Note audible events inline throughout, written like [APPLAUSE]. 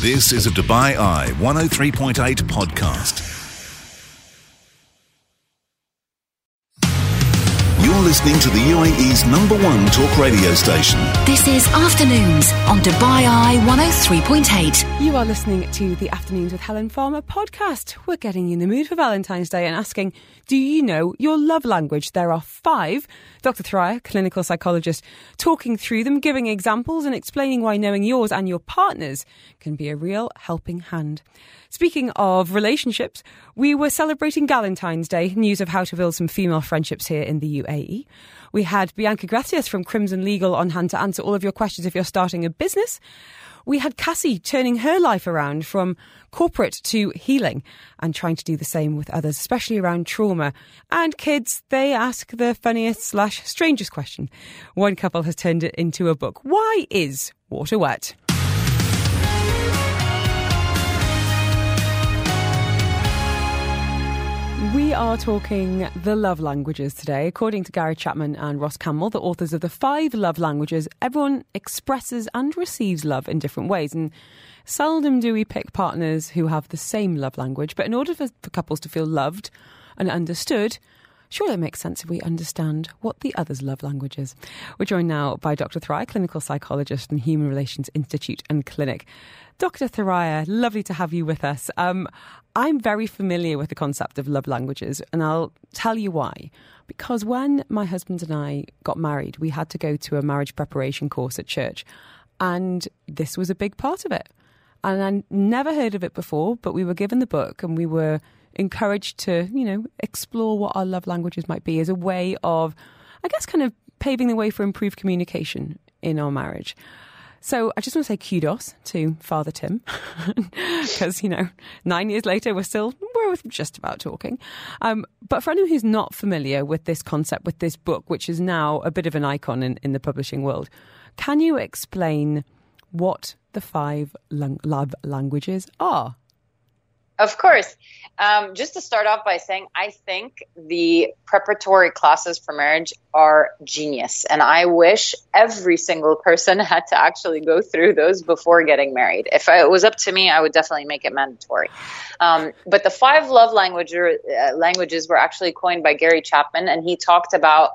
This is a Dubai Eye 103.8 podcast. You're listening to the UAE's number one talk radio station. This is Afternoons on Dubai Eye 103.8. You are listening to the Afternoons with Helen Farmer podcast. We're getting you in the mood for Valentine's Day and asking, do you know your love language? There are five. Dr. Thryer, clinical psychologist, talking through them, giving examples and explaining why knowing yours and your partner's can be a real helping hand. Speaking of relationships, we were celebrating Galentine's Day, news of how to build some female friendships here in the UAE. We had Bianca Gracias from Crimson Legal on hand to answer all of your questions if you're starting a business. We had Cassie turning her life around from corporate to healing and trying to do the same with others, especially around trauma. And kids, they ask the funniest slash strangest question. One couple has turned it into a book. Why is water wet? We are talking the love languages today. According to Gary Chapman and Ross Campbell, the authors of the five love languages, everyone expresses and receives love in different ways. And seldom do we pick partners who have the same love language. But in order for, for couples to feel loved and understood, Surely it makes sense if we understand what the other's love language is. We're joined now by Dr. Thoraiya, clinical psychologist and Human Relations Institute and Clinic. Dr. Thoraiya, lovely to have you with us. Um, I'm very familiar with the concept of love languages, and I'll tell you why. Because when my husband and I got married, we had to go to a marriage preparation course at church, and this was a big part of it. And I never heard of it before, but we were given the book and we were encouraged to, you know, explore what our love languages might be as a way of, I guess, kind of paving the way for improved communication in our marriage. So I just want to say kudos to Father Tim [LAUGHS] because, you know, nine years later, we're still, we're just about talking. Um, but for anyone who's not familiar with this concept, with this book, which is now a bit of an icon in, in the publishing world, can you explain what the five love languages are? Of course. Um, just to start off by saying, I think the preparatory classes for marriage are genius. And I wish every single person [LAUGHS] had to actually go through those before getting married. If it was up to me, I would definitely make it mandatory. Um, but the five love language, uh, languages were actually coined by Gary Chapman, and he talked about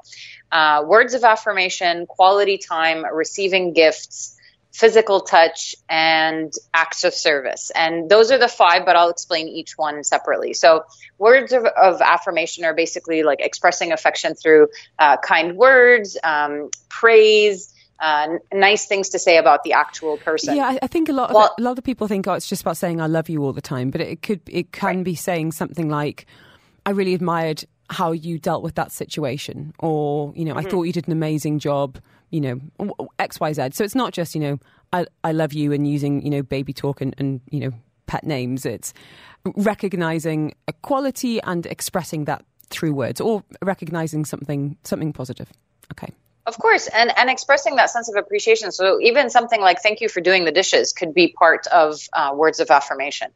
uh, words of affirmation, quality time, receiving gifts physical touch, and acts of service. And those are the five, but I'll explain each one separately. So, words of, of affirmation are basically like expressing affection through uh, kind words, um, praise. Uh, nice things to say about the actual person. Yeah, I, I think a lot of well, a lot of people think, oh, it's just about saying "I love you" all the time, but it could it can right. be saying something like, "I really admired how you dealt with that situation," or you know, mm-hmm. "I thought you did an amazing job." You know, X, Y, Z. So it's not just, you know, I, I love you and using, you know, baby talk and, and, you know, pet names. It's recognizing a quality and expressing that through words or recognizing something, something positive. Okay. Of course, and and expressing that sense of appreciation. So even something like "thank you for doing the dishes" could be part of uh, words of affirmation.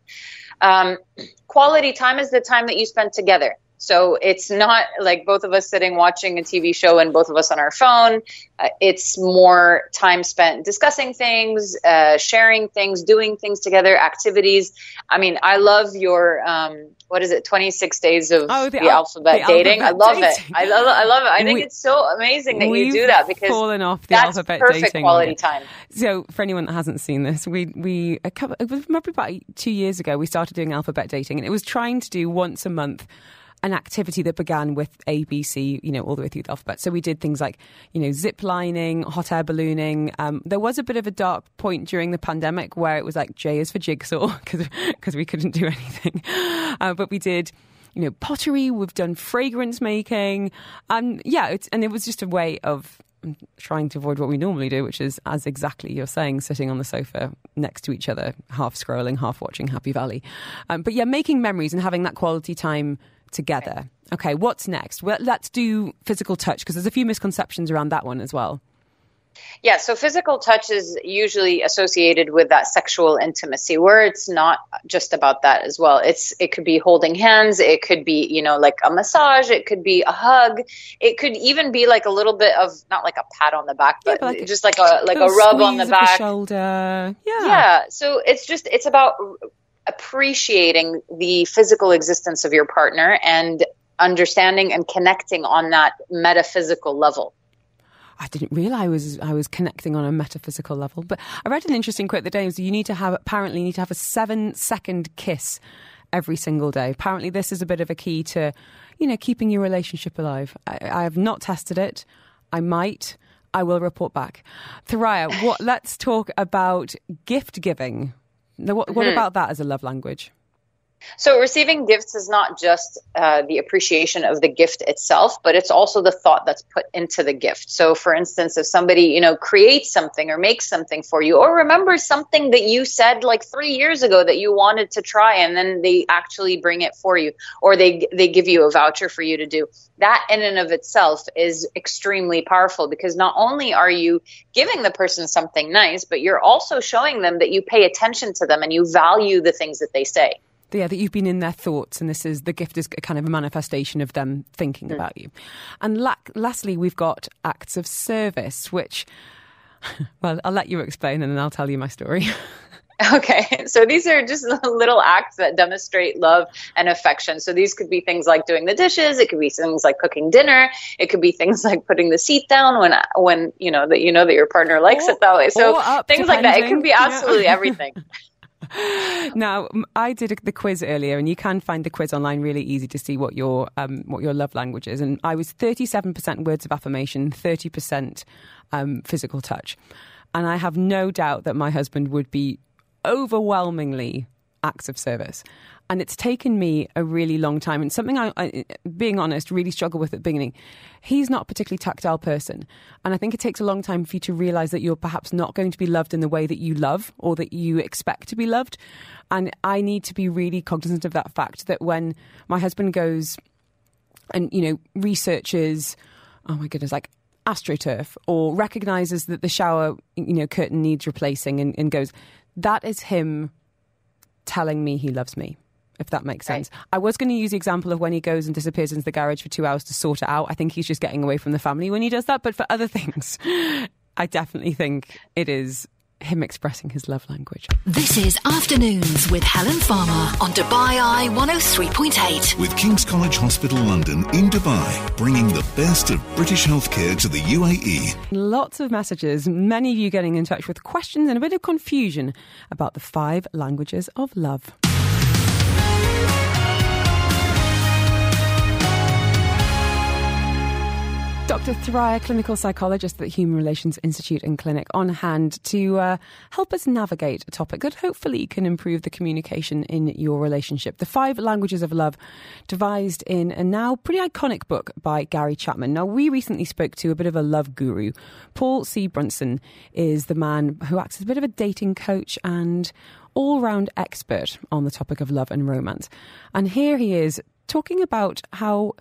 Um, quality time is the time that you spend together. So it's not like both of us sitting watching a TV show and both of us on our phone. Uh, it's more time spent discussing things, uh, sharing things, doing things together, activities. I mean, I love your um, what is it? Twenty six days of oh, the, the, alphabet the dating. Alphabet I love dating. it. I love it. I love it. I think we, it's so amazing that you do that because fallen off the that's alphabet perfect dating quality time. So for anyone that hasn't seen this, we we a couple, it was maybe about two years ago we started doing alphabet dating, and it was trying to do once a month an activity that began with A, B, C, you know, all the way through the alphabet. So we did things like, you know, zip lining, hot air ballooning. Um, there was a bit of a dark point during the pandemic where it was like J is for jigsaw [LAUGHS] because we couldn't do anything. [LAUGHS] Uh, but we did you know, pottery. We've done fragrance making. Um, yeah, and it was just a way of trying to avoid what we normally do, which is, as exactly you're saying, sitting on the sofa next to each other, half scrolling, half watching Happy Valley. Um, but yeah, making memories and having that quality time together. Okay, what's next? Well, let's do physical touch because there's a few misconceptions around that one as well. Yeah, so physical touch is usually associated with that sexual intimacy where it's not just about that as well. It's it could be holding hands, it could be, you know, like a massage, it could be a hug, it could even be like a little bit of not like a pat on the back, but, yeah, but like just like a like a rub on the back. The shoulder. Yeah. Yeah, so it's just it's about appreciating the physical existence of your partner and understanding and connecting on that metaphysical level. I didn't realize I was I was connecting on a metaphysical level. But I read an interesting quote the day was you need to have apparently you need to have a seven second kiss every single day. Apparently this is a bit of a key to, you know, keeping your relationship alive. I, I have not tested it. I might. I will report back. Thoraya, what [LAUGHS] let's talk about gift giving. What, what mm-hmm. about that as a love language? So, receiving gifts is not just uh, the appreciation of the gift itself, but it's also the thought that's put into the gift. So, for instance, if somebody, you know, creates something or makes something for you, or remembers something that you said like three years ago that you wanted to try, and then they actually bring it for you, or they they give you a voucher for you to do, that in and of itself is extremely powerful because not only are you giving the person something nice, but you're also showing them that you pay attention to them and you value the things that they say yeah, that you've been in their thoughts, and this is the gift is kind of a manifestation of them thinking mm. about you. And la- lastly, we've got acts of service, which, [LAUGHS] well, I'll let you explain, and then I'll tell you my story. [LAUGHS] Okay, so these are just [LAUGHS] little acts that demonstrate love and affection. So these could be things like doing the dishes. It could be things like cooking dinner. It could be things like putting the seat down when when you know that you know that your partner likes or, it that way. So things like that. It can be absolutely yeah. everything. [LAUGHS] now, I did the quiz earlier, and you can find the quiz online really easy to see what your um, what your love language is. And I was thirty seven percent words of affirmation, thirty percent um, physical touch, and I have no doubt that my husband would be overwhelmingly acts of service. And it's taken me a really long time, and something I, I, being honest, really struggle with at the beginning. He's not a particularly tactile person, and I think it takes a long time for you to realize that you're perhaps not going to be loved in the way that you love or that you expect to be loved. And I need to be really cognizant of that fact that when my husband goes and you know researches, oh my goodness, like astroturf or recognizes that the shower you know curtain needs replacing and, and goes, that is him telling me he loves me if that makes sense. Right. I was going to use the example of when he goes and disappears into the garage for two hours to sort it out. I think he's just getting away from the family when he does that. But for other [LAUGHS] things, I definitely think it is him expressing his love language. This is Afternoons with Helen Farmer on Dubai Eye 103.8. With King's College Hospital London in Dubai, bringing the best of British healthcare to the UAE. Lots of messages, many of you getting in touch with questions and a bit of confusion about the five languages of love. Dr. Thoraya, clinical psychologist at the Human Relations Institute and Clinic, on hand to uh, help us navigate a topic that hopefully can improve the communication in your relationship. The Five Languages of Love, devised in a now pretty iconic book by Gary Chapman. Now, we recently spoke to a bit of a love guru. Paul C. Brunson is the man who acts as a bit of a dating coach and all round expert on the topic of love and romance. And here he is talking about how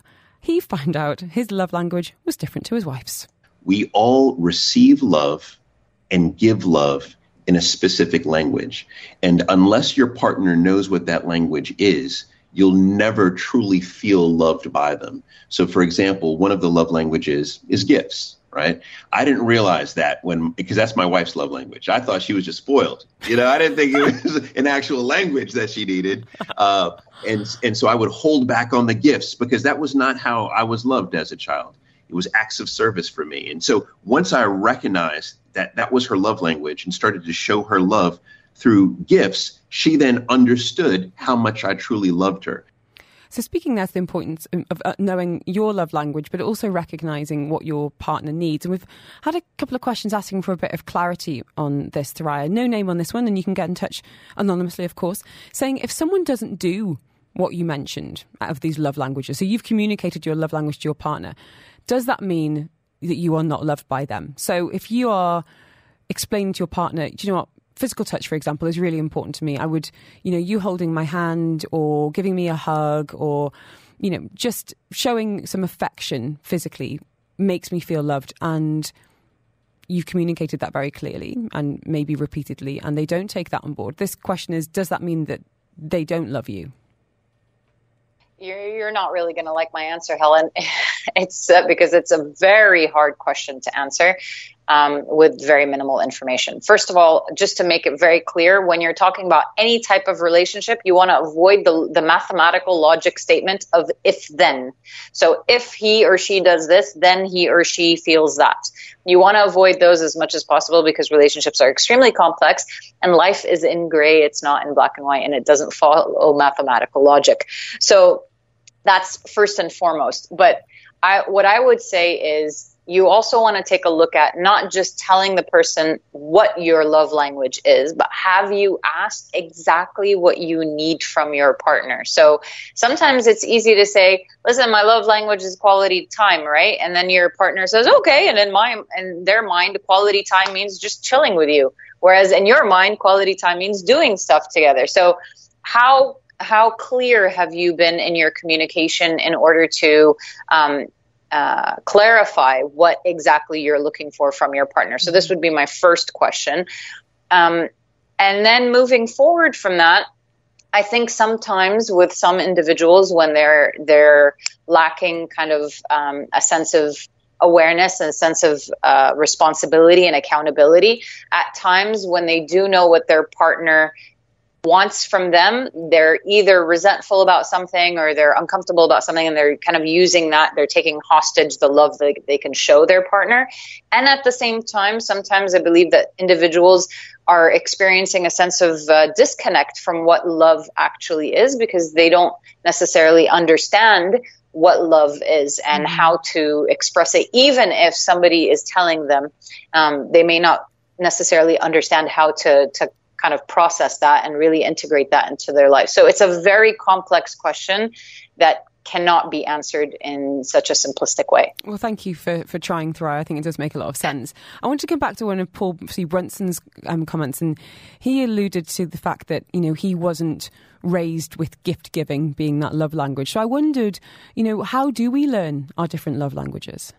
he found out his love language was different to his wife's. We all receive love and give love in a specific language. And unless your partner knows what that language is, you'll never truly feel loved by them. So, for example, one of the love languages is gifts right? I didn't realize that when because that's my wife's love language. I thought she was just spoiled. You know, I didn't think it was [LAUGHS] an actual language that she needed, uh, and and so I would hold back on the gifts because that was not how I was loved as a child. It was acts of service for me, and so once I recognized that that was her love language and started to show her love through gifts, she then understood how much I truly loved her. So, speaking there's the importance of uh, knowing your love language, but also recognizing what your partner needs. And we've had a couple of questions asking for a bit of clarity on this, Thoraya. No name on this one, and you can get in touch anonymously, of course, saying if someone doesn't do what you mentioned out of these love languages, so you've communicated your love language to your partner, does that mean that you are not loved by them? So, if you are explaining to your partner, do you know what? Physical touch, for example, is really important to me. I would, you know, you holding my hand or giving me a hug or, you know, just showing some affection physically makes me feel loved. And you've communicated that very clearly and maybe repeatedly, and they don't take that on board. This question is Does that mean that they don't love you? You're, not really going to like my answer, Helen. [LAUGHS] it's uh, because it's a very hard question to answer um, with very minimal information. First of all, just to make it very clear, when you're talking about any type of relationship, you want to avoid the, the mathematical logic statement of if then. So if he or she does this, then he or she feels that. You want to avoid those as much as possible because relationships are extremely complex and life is in gray. It's not in black and white and it doesn't follow mathematical logic. So that's first and foremost. But I, what I would say is you also want to take a look at not just telling the person what your love language is, but have you asked exactly what you need from your partner? So sometimes it's easy to say, listen, my love language is quality time, right? And then your partner says, okay. And in my, in their mind, quality time means just chilling with you. Whereas in your mind, quality time means doing stuff together. So how how clear have you been in your communication in order to um, uh, clarify what exactly you're looking for from your partner? So, this would be my first question. Um, and then moving forward from that, I think sometimes with some individuals, when they're they're lacking kind of um, a sense of awareness and a sense of uh, responsibility and accountability, at times when they do know what their partner wants from them. They're either resentful about something or they're uncomfortable about something and they're kind of using that. They're taking hostage the love that they can show their partner. And at the same time, sometimes I believe that individuals are experiencing a sense of uh, disconnect from what love actually is because they don't necessarily understand what love is and mm-hmm. how to express it, even if somebody is telling them. Um, they may not necessarily understand how to to kind of process that and really integrate that into their life. So it's a very complex question that cannot be answered in such a simplistic way. Well, thank you for, for trying through. I think it does make a lot of sense. I want to come back to one of Paul C. Brunson's um, comments, and he alluded to the fact that, you know, he wasn't raised with gift giving being that love language. So I wondered, you know, how do we learn our different love languages?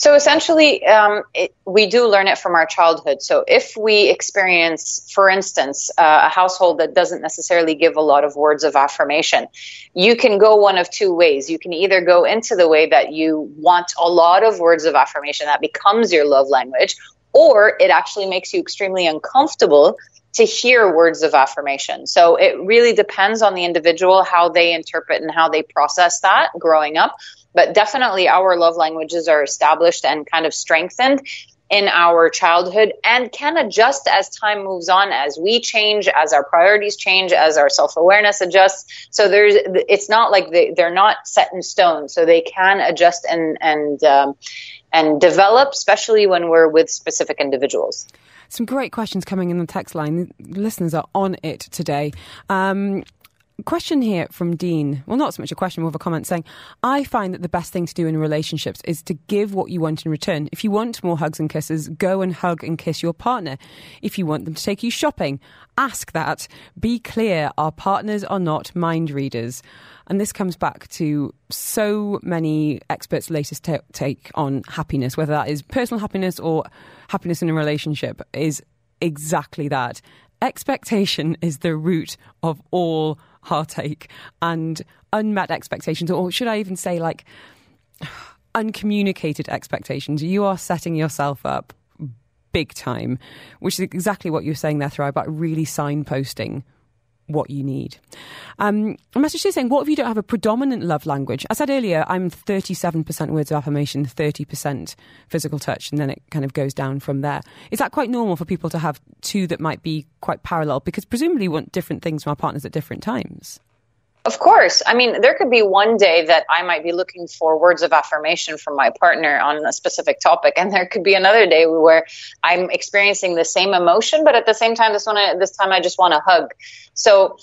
So essentially, um, it, we do learn it from our childhood. So if we experience, for instance, uh, a household that doesn't necessarily give a lot of words of affirmation, you can go one of two ways. You can either go into the way that you want a lot of words of affirmation that becomes your love language, or it actually makes you extremely uncomfortable to hear words of affirmation. So it really depends on the individual how they interpret and how they process that growing up but definitely our love languages are established and kind of strengthened in our childhood and can adjust as time moves on as we change as our priorities change as our self-awareness adjusts so there's it's not like they, they're not set in stone so they can adjust and and um, and develop especially when we're with specific individuals some great questions coming in the text line. Listeners are on it today. Um, question here from Dean. Well, not so much a question, more of a comment saying, I find that the best thing to do in relationships is to give what you want in return. If you want more hugs and kisses, go and hug and kiss your partner. If you want them to take you shopping, ask that. Be clear, our partners are not mind readers. And this comes back to so many experts' latest t- take on happiness, whether that is personal happiness or happiness in a relationship, is exactly that. Expectation is the root of all heartache and unmet expectations, or should I even say, like, uncommunicated expectations. You are setting yourself up big time, which is exactly what you're saying there, Throw, about really signposting what you need. Um, a message is saying, what if you don't have a predominant love language? I said earlier, I'm 37% words of affirmation, 30% physical touch, and then it kind of goes down from there. Is that quite normal for people to have two that might be quite parallel? Because presumably you want different things from our partners at different times. Of course. I mean, there could be one day that I might be looking for words of affirmation from my partner on a specific topic, and there could be another day where I'm experiencing the same emotion, but at the same time, this one, this time I just want to hug. So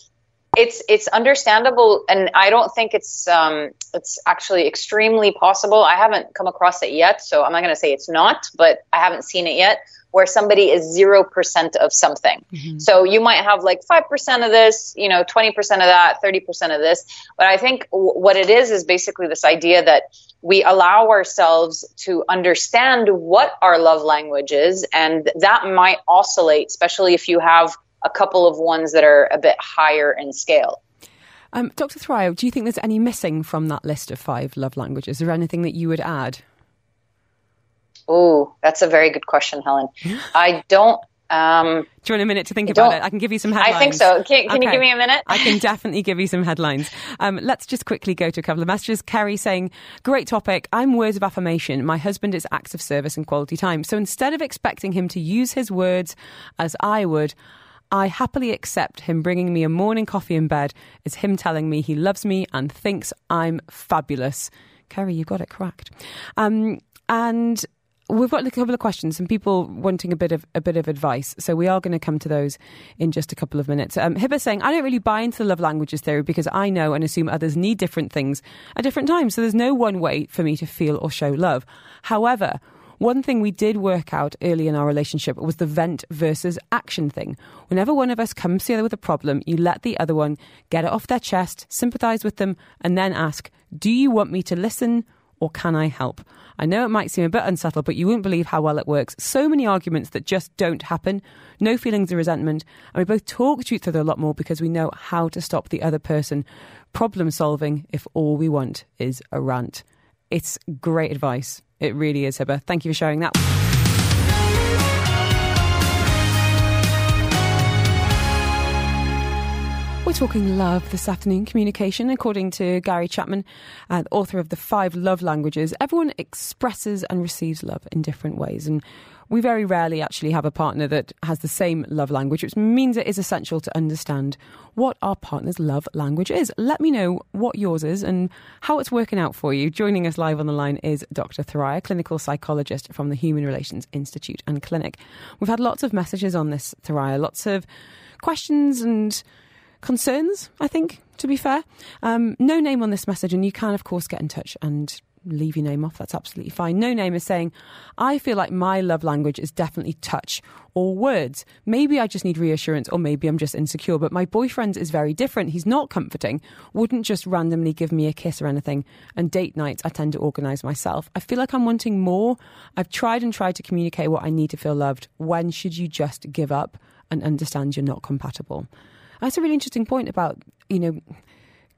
it's it's understandable, and I don't think it's um, it's actually extremely possible. I haven't come across it yet, so I'm not going to say it's not, but I haven't seen it yet where somebody is 0% of something. Mm-hmm. So you might have like 5% of this, you know, 20% of that, 30% of this. But I think w- what it is is basically this idea that we allow ourselves to understand what our love language is, and that might oscillate, especially if you have a couple of ones that are a bit higher in scale. Um, Dr. Thoraiya, do you think there's any missing from that list of five love languages? Is there anything that you would add? Oh, that's a very good question, Helen. [GASPS] I don't. Um, Do you want a minute to think about it? I can give you some headlines. I think so. Can, can okay. you give me a minute? I can [LAUGHS] definitely give you some headlines. Um, let's just quickly go to a couple of messages. Kerry saying, Great topic. I'm words of affirmation. My husband is acts of service and quality time. So instead of expecting him to use his words as I would, I happily accept him bringing me a morning coffee in bed as him telling me he loves me and thinks I'm fabulous. Kerry, you got it correct. Um, and We've got a couple of questions and people wanting a bit of a bit of advice. So we are going to come to those in just a couple of minutes. Um, Hibba saying, I don't really buy into the love languages theory because I know and assume others need different things at different times. So there's no one way for me to feel or show love. However, one thing we did work out early in our relationship was the vent versus action thing. Whenever one of us comes together with a problem, you let the other one get it off their chest, sympathize with them, and then ask, Do you want me to listen or can I help? I know it might seem a bit unsettled, but you wouldn't believe how well it works. So many arguments that just don't happen, no feelings of resentment, and we both talk to each other a lot more because we know how to stop the other person problem solving if all we want is a rant. It's great advice. It really is, Hibba. Thank you for sharing that. We're talking love this afternoon, communication. According to Gary Chapman, uh, author of The Five Love Languages, everyone expresses and receives love in different ways. And we very rarely actually have a partner that has the same love language, which means it is essential to understand what our partner's love language is. Let me know what yours is and how it's working out for you. Joining us live on the line is Dr. Thoraiya, clinical psychologist from the Human Relations Institute and Clinic. We've had lots of messages on this, Thoraiya, lots of questions and concerns, I think, to be fair. Um, no name on this message, and you can, of course, get in touch and leave your name off. That's absolutely fine. No name is saying, I feel like my love language is definitely touch or words. Maybe I just need reassurance, or maybe I'm just insecure, but my boyfriend is very different. He's not comforting, wouldn't just randomly give me a kiss or anything. And date nights, I tend to organise myself. I feel like I'm wanting more. I've tried and tried to communicate what I need to feel loved. When should you just give up and understand you're not compatible? That's a really interesting point about, you know,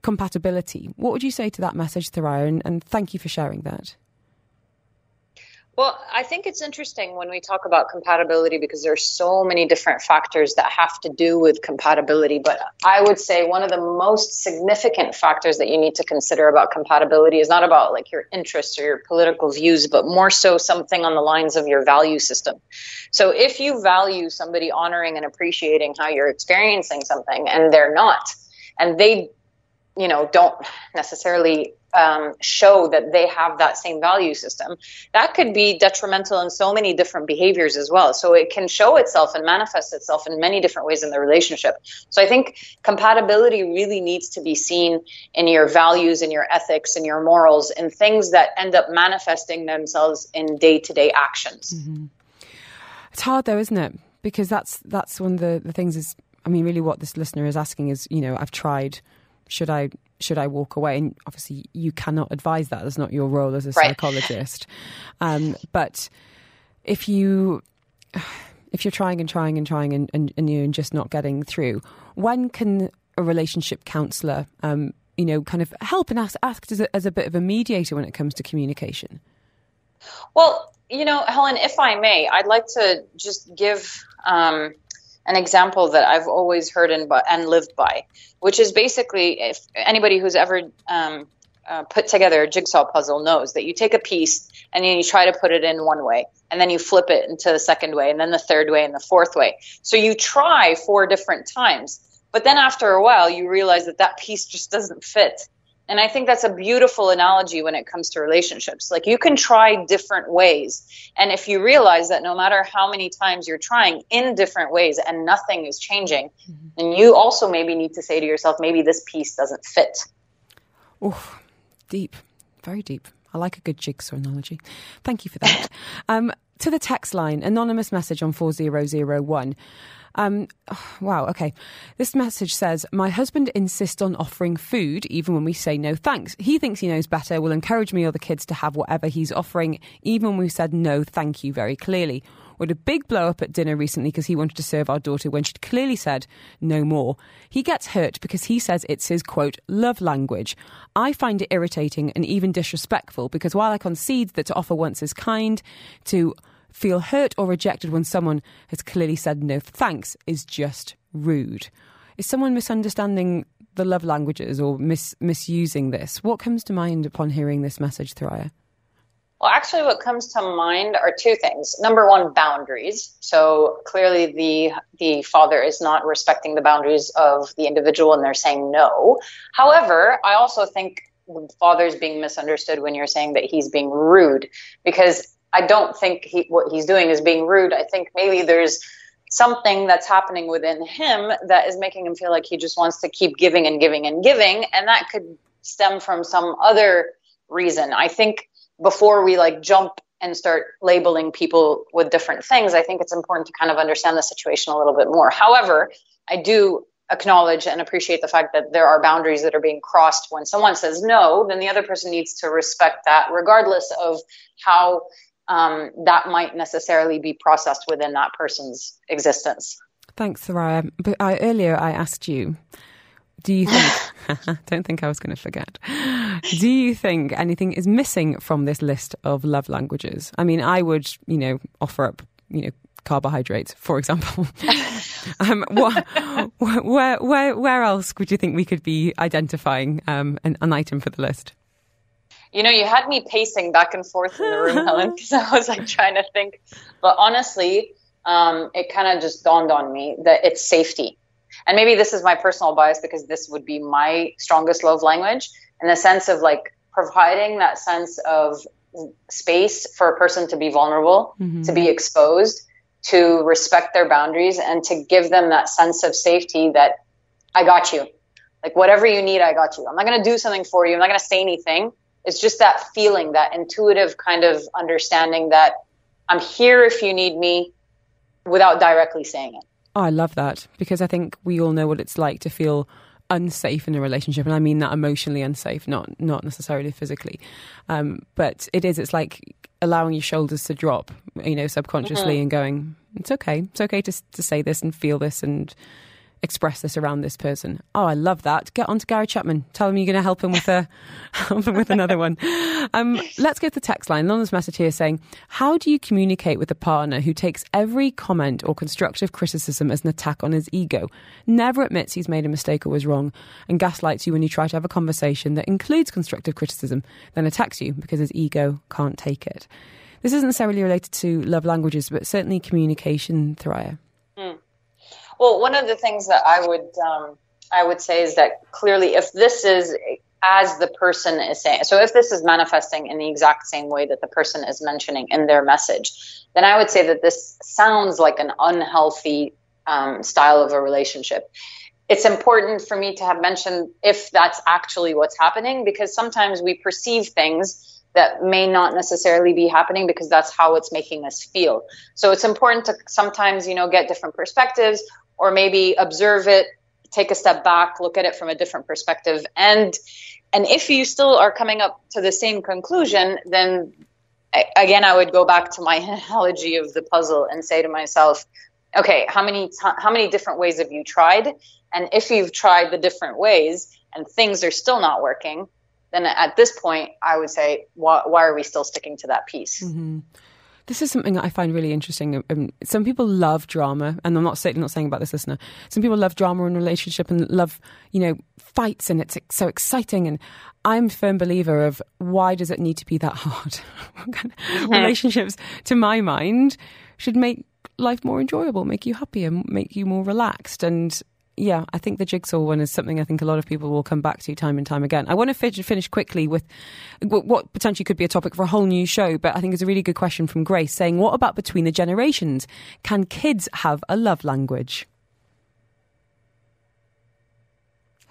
compatibility. What would you say to that message, Thoraiya? And, and thank you for sharing that. Well, I think it's interesting when we talk about compatibility because there's so many different factors that have to do with compatibility. But I would say one of the most significant factors that you need to consider about compatibility is not about like your interests or your political views, but more so something on the lines of your value system. So if you value somebody honoring and appreciating how you're experiencing something and they're not, and they you know don't necessarily um, show that they have that same value system. That could be detrimental in so many different behaviors as well. So it can show itself and manifest itself in many different ways in the relationship. So i think compatibility really needs to be seen in your values and your ethics and your morals and things that end up manifesting themselves in day-to-day actions. Mm-hmm. it's hard though isn't it? Because that's that's one of the, the things is i mean really what this listener is asking is you know i've tried should I should I walk away? And obviously, you cannot advise that. That's not your role as a right. psychologist. Um, but if you if you're trying and trying and trying and, and, and you're just not getting through, when can a relationship counsellor, um, you know, kind of help and ask, ask as, a, as a bit of a mediator when it comes to communication? Well, you know, Helen, if I may, I'd like to just give um, an example that I've always heard and, and lived by, which is basically if anybody who's ever um, uh, put together a jigsaw puzzle knows that you take a piece and then you try to put it in one way and then you flip it into the second way and then the third way and the fourth way. So you try four different times, but then after a while you realize that that piece just doesn't fit And I think that's a beautiful analogy when it comes to relationships. Like you can try different ways. And if you realize that no matter how many times you're trying in different ways and nothing is changing, mm-hmm. then you also maybe need to say to yourself, maybe this piece doesn't fit. Oh, deep, very deep. I like a good jigsaw analogy. Thank you for that. [LAUGHS] um, to the text line, anonymous message on 4001. Um, [SIGHS] wow, okay. This message says My husband insists on offering food even when we say no thanks. He thinks he knows better, will encourage me or the kids to have whatever he's offering, even when we said no thank you very clearly. We had a big blow up at dinner recently because he wanted to serve our daughter when she'd clearly said no more. He gets hurt because he says it's his quote, love language. I find it irritating and even disrespectful because while I concede that to offer once is kind, to feel hurt or rejected when someone has clearly said no thanks is just rude. Is someone misunderstanding the love languages or mis- misusing this? What comes to mind upon hearing this message, Thoraya? Well, actually, what comes to mind are two things. Number one, boundaries. So clearly, the the father is not respecting the boundaries of the individual, and they're saying no. However, I also think the father is being misunderstood when you're saying that he's being rude, because I don't think he, what he's doing is being rude. I think maybe there's something that's happening within him that is making him feel like he just wants to keep giving and giving and giving, and that could stem from some other reason. I think before we like jump and start labeling people with different things, I think it's important to kind of understand the situation a little bit more. However, I do acknowledge and appreciate the fact that there are boundaries that are being crossed when someone says no then the other person needs to respect that regardless of how um, that might necessarily be processed within that person's existence. Thanks, Thoraya. But I, earlier I asked you, do you think, [LAUGHS] [LAUGHS] don't think I was going to forget, do you think anything is missing from this list of love languages? I mean, I would, you know, offer up, you know, carbohydrates, for example. [LAUGHS] um, what, where, where, where else would you think we could be identifying um, an, an item for the list? You know, you had me pacing back and forth in the room, [LAUGHS] Helen, because I was like trying to think. But honestly, um, it kind of just dawned on me that it's safety. And maybe this is my personal bias because this would be my strongest love language in the sense of like providing that sense of space for a person to be vulnerable, mm-hmm. to be exposed, to respect their boundaries, and to give them that sense of safety that I got you. Like whatever you need, I got you. I'm not going to do something for you. I'm not going to say anything, it's just that feeling, that intuitive kind of understanding that I'm here if you need me without directly saying it. Oh, I love that because I think we all know what it's like to feel unsafe in a relationship, and I mean that emotionally unsafe, not not necessarily physically. Um, but it is. It's like allowing your shoulders to drop, you know, subconsciously, mm-hmm. and going, "It's okay. It's okay to to say this and feel this and express this around this person. Oh, I love that. Get on to Gary Chapman. Tell him you're going to help him with a [LAUGHS] with another one. Um, let's go to the text line. Anonymous message here saying, "How do you communicate with a partner who takes every comment or constructive criticism as an attack on his ego, never admits he's made a mistake or was wrong, and gaslights you when you try to have a conversation that includes constructive criticism, then attacks you because his ego can't take it?" This isn't necessarily related to love languages, but certainly communication, Thoraya. Well, one of the things that I would um, I would say is that clearly, if this is as the person is saying, so if this is manifesting in the exact same way that the person is mentioning in their message, then I would say that this sounds like an unhealthy um, style of a relationship. It's important for me to have mentioned if that's actually what's happening because sometimes we perceive things that may not necessarily be happening because that's how it's making us feel. So it's important to sometimes, you know, get different perspectives or maybe observe it, take a step back, look at it from a different perspective. And and if you still are coming up to the same conclusion, then again, I would go back to my [LAUGHS] analogy of the puzzle and say to myself, okay, how many how many different ways have you tried? And if you've tried the different ways and things are still not working, then at this point, I would say, why, why are we still sticking to that piece? Mm-hmm. This is something that I find really interesting. Um, um, some people love drama, and I'm not saying not saying about this listener. Some people love drama in relationship and love, you know, fights, and it's so exciting. And I'm a firm believer of why does it need to be that hard? [LAUGHS] mm-hmm. Relationships, to my mind, should make life more enjoyable, make you happier, make you more relaxed, and yeah, I think the jigsaw one is something I think a lot of people will come back to time and time again. I want to finish quickly with what potentially could be a topic for a whole new show, but I think it's a really good question from Grace saying, What about between the generations? Can kids have a love language?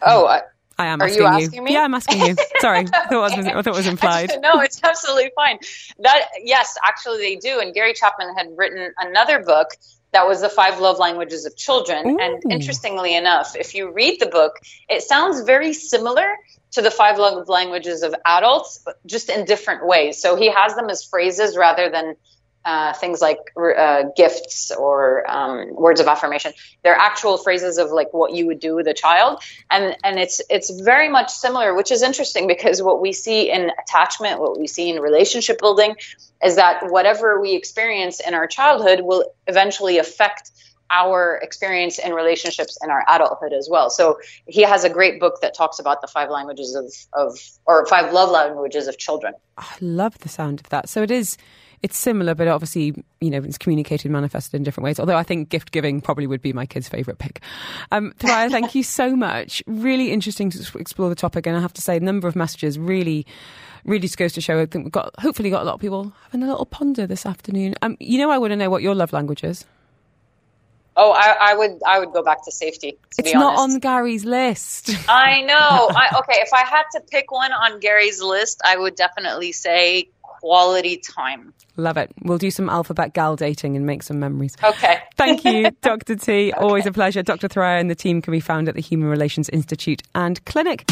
Oh, mm. I, I am. Are asking you asking me? Yeah, I'm asking you. [LAUGHS] Sorry, I thought, was, I thought it was [LAUGHS] implied. no, it's absolutely fine. That yes, actually they do. And Gary Chapman had written another book that was the five love languages of children. Ooh. And interestingly enough, if you read the book, it sounds very similar to the five love languages of adults, just in different ways. So he has them as phrases rather than uh, things like uh, gifts or um, words of affirmation. They're actual phrases of like what you would do with a child, and and it's it's very much similar, which is interesting because what we see in attachment, what we see in relationship building, is that whatever we experience in our childhood will eventually affect our experience in relationships in our adulthood as well. So he has a great book that talks about the five languages of, of or five love languages of children. I love the sound of that. So it is it's similar, but obviously, you know, it's communicated, manifested in different ways. Although I think gift giving probably would be my kid's favourite pick. Um, Thoraya, [LAUGHS] thank you so much. Really interesting to explore the topic, and I have to say, a number of messages really really just goes to show. I think we've got hopefully got a lot of people having a little ponder this afternoon. Um, you know, I want to know what your love language is. Oh, I, I, would I would go back to safety. To it's not on Gary's list. I know. [LAUGHS] I, okay, if I had to pick one on Gary's list, I would definitely say quality time. Love it. We'll do some alphabet gal dating and make some memories. Okay. Thank you, [LAUGHS] Dr. T. Okay. Always a pleasure. Dr. Thoraya and the team can be found at the Human Relations Institute and Clinic.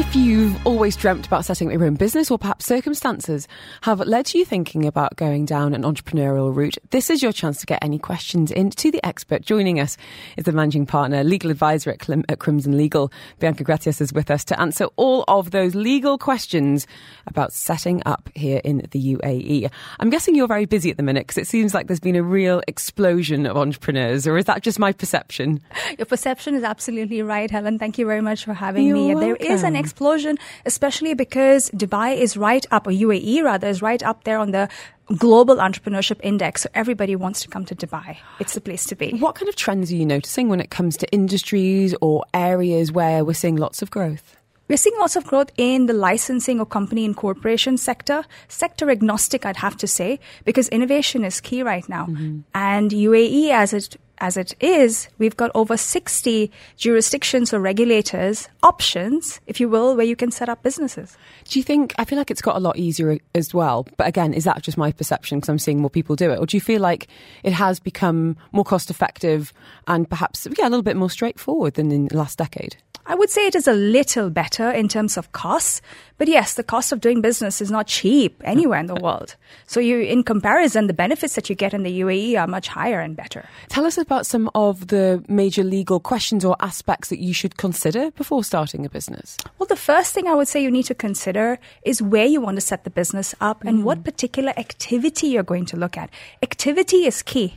If you've always dreamt about setting up your own business, or perhaps circumstances have led you thinking about going down an entrepreneurial route, this is your chance to get any questions in to the expert. Joining us is the managing partner, legal advisor at, Clim- at Crimson Legal. Bianca Gracias is with us to answer all of those legal questions about setting up here in the UAE. I'm guessing you're very busy at the minute because it seems like there's been a real explosion of entrepreneurs, or is that just my perception? Your perception is absolutely right, Helen. Thank you very much for having you're me. Welcome. There is an explosion, especially because Dubai is right up, or UAE rather, is right up there on the global entrepreneurship index. So everybody wants to come to Dubai. It's the place to be. What kind of trends are you noticing when it comes to industries or areas where we're seeing lots of growth? We're seeing lots of growth in the licensing or company incorporation sector, sector agnostic, I'd have to say, because innovation is key right now. Mm-hmm. And UAE, as it as it is, we've got over 60 jurisdictions or regulators, options, if you will, where you can set up businesses. Do you think, I feel like it's got a lot easier as well, but again, is that just my perception because I'm seeing more people do it? Or do you feel like it has become more cost effective and perhaps, yeah, a little bit more straightforward than in the last decade? I would say it is a little better in terms of costs, but yes, the cost of doing business is not cheap anywhere in the [LAUGHS] world. So you, in comparison, the benefits that you get in the UAE are much higher and better. Tell us about some of the major legal questions or aspects that you should consider before starting a business. Well, the first thing I would say you need to consider is where you want to set the business up and mm. what particular activity you're going to look at. Activity is key.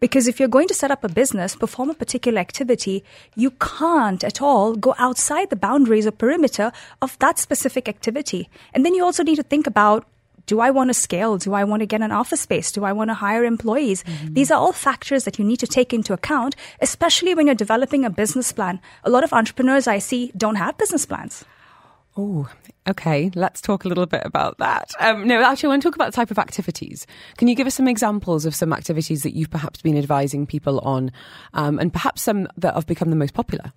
Because if you're going to set up a business, perform a particular activity, you can't at all go outside the boundaries or perimeter of that specific activity. And then you also need to think about do I want to scale? Do I want to get an office space? Do I want to hire employees? Mm-hmm. These are all factors that you need to take into account, especially when you're developing a business plan. A lot of entrepreneurs I see don't have business plans. Oh, okay. Let's talk a little bit about that. Um, no, actually, I want to talk about the type of activities. Can you give us some examples of some activities that you've perhaps been advising people on, um, and perhaps some that have become the most popular?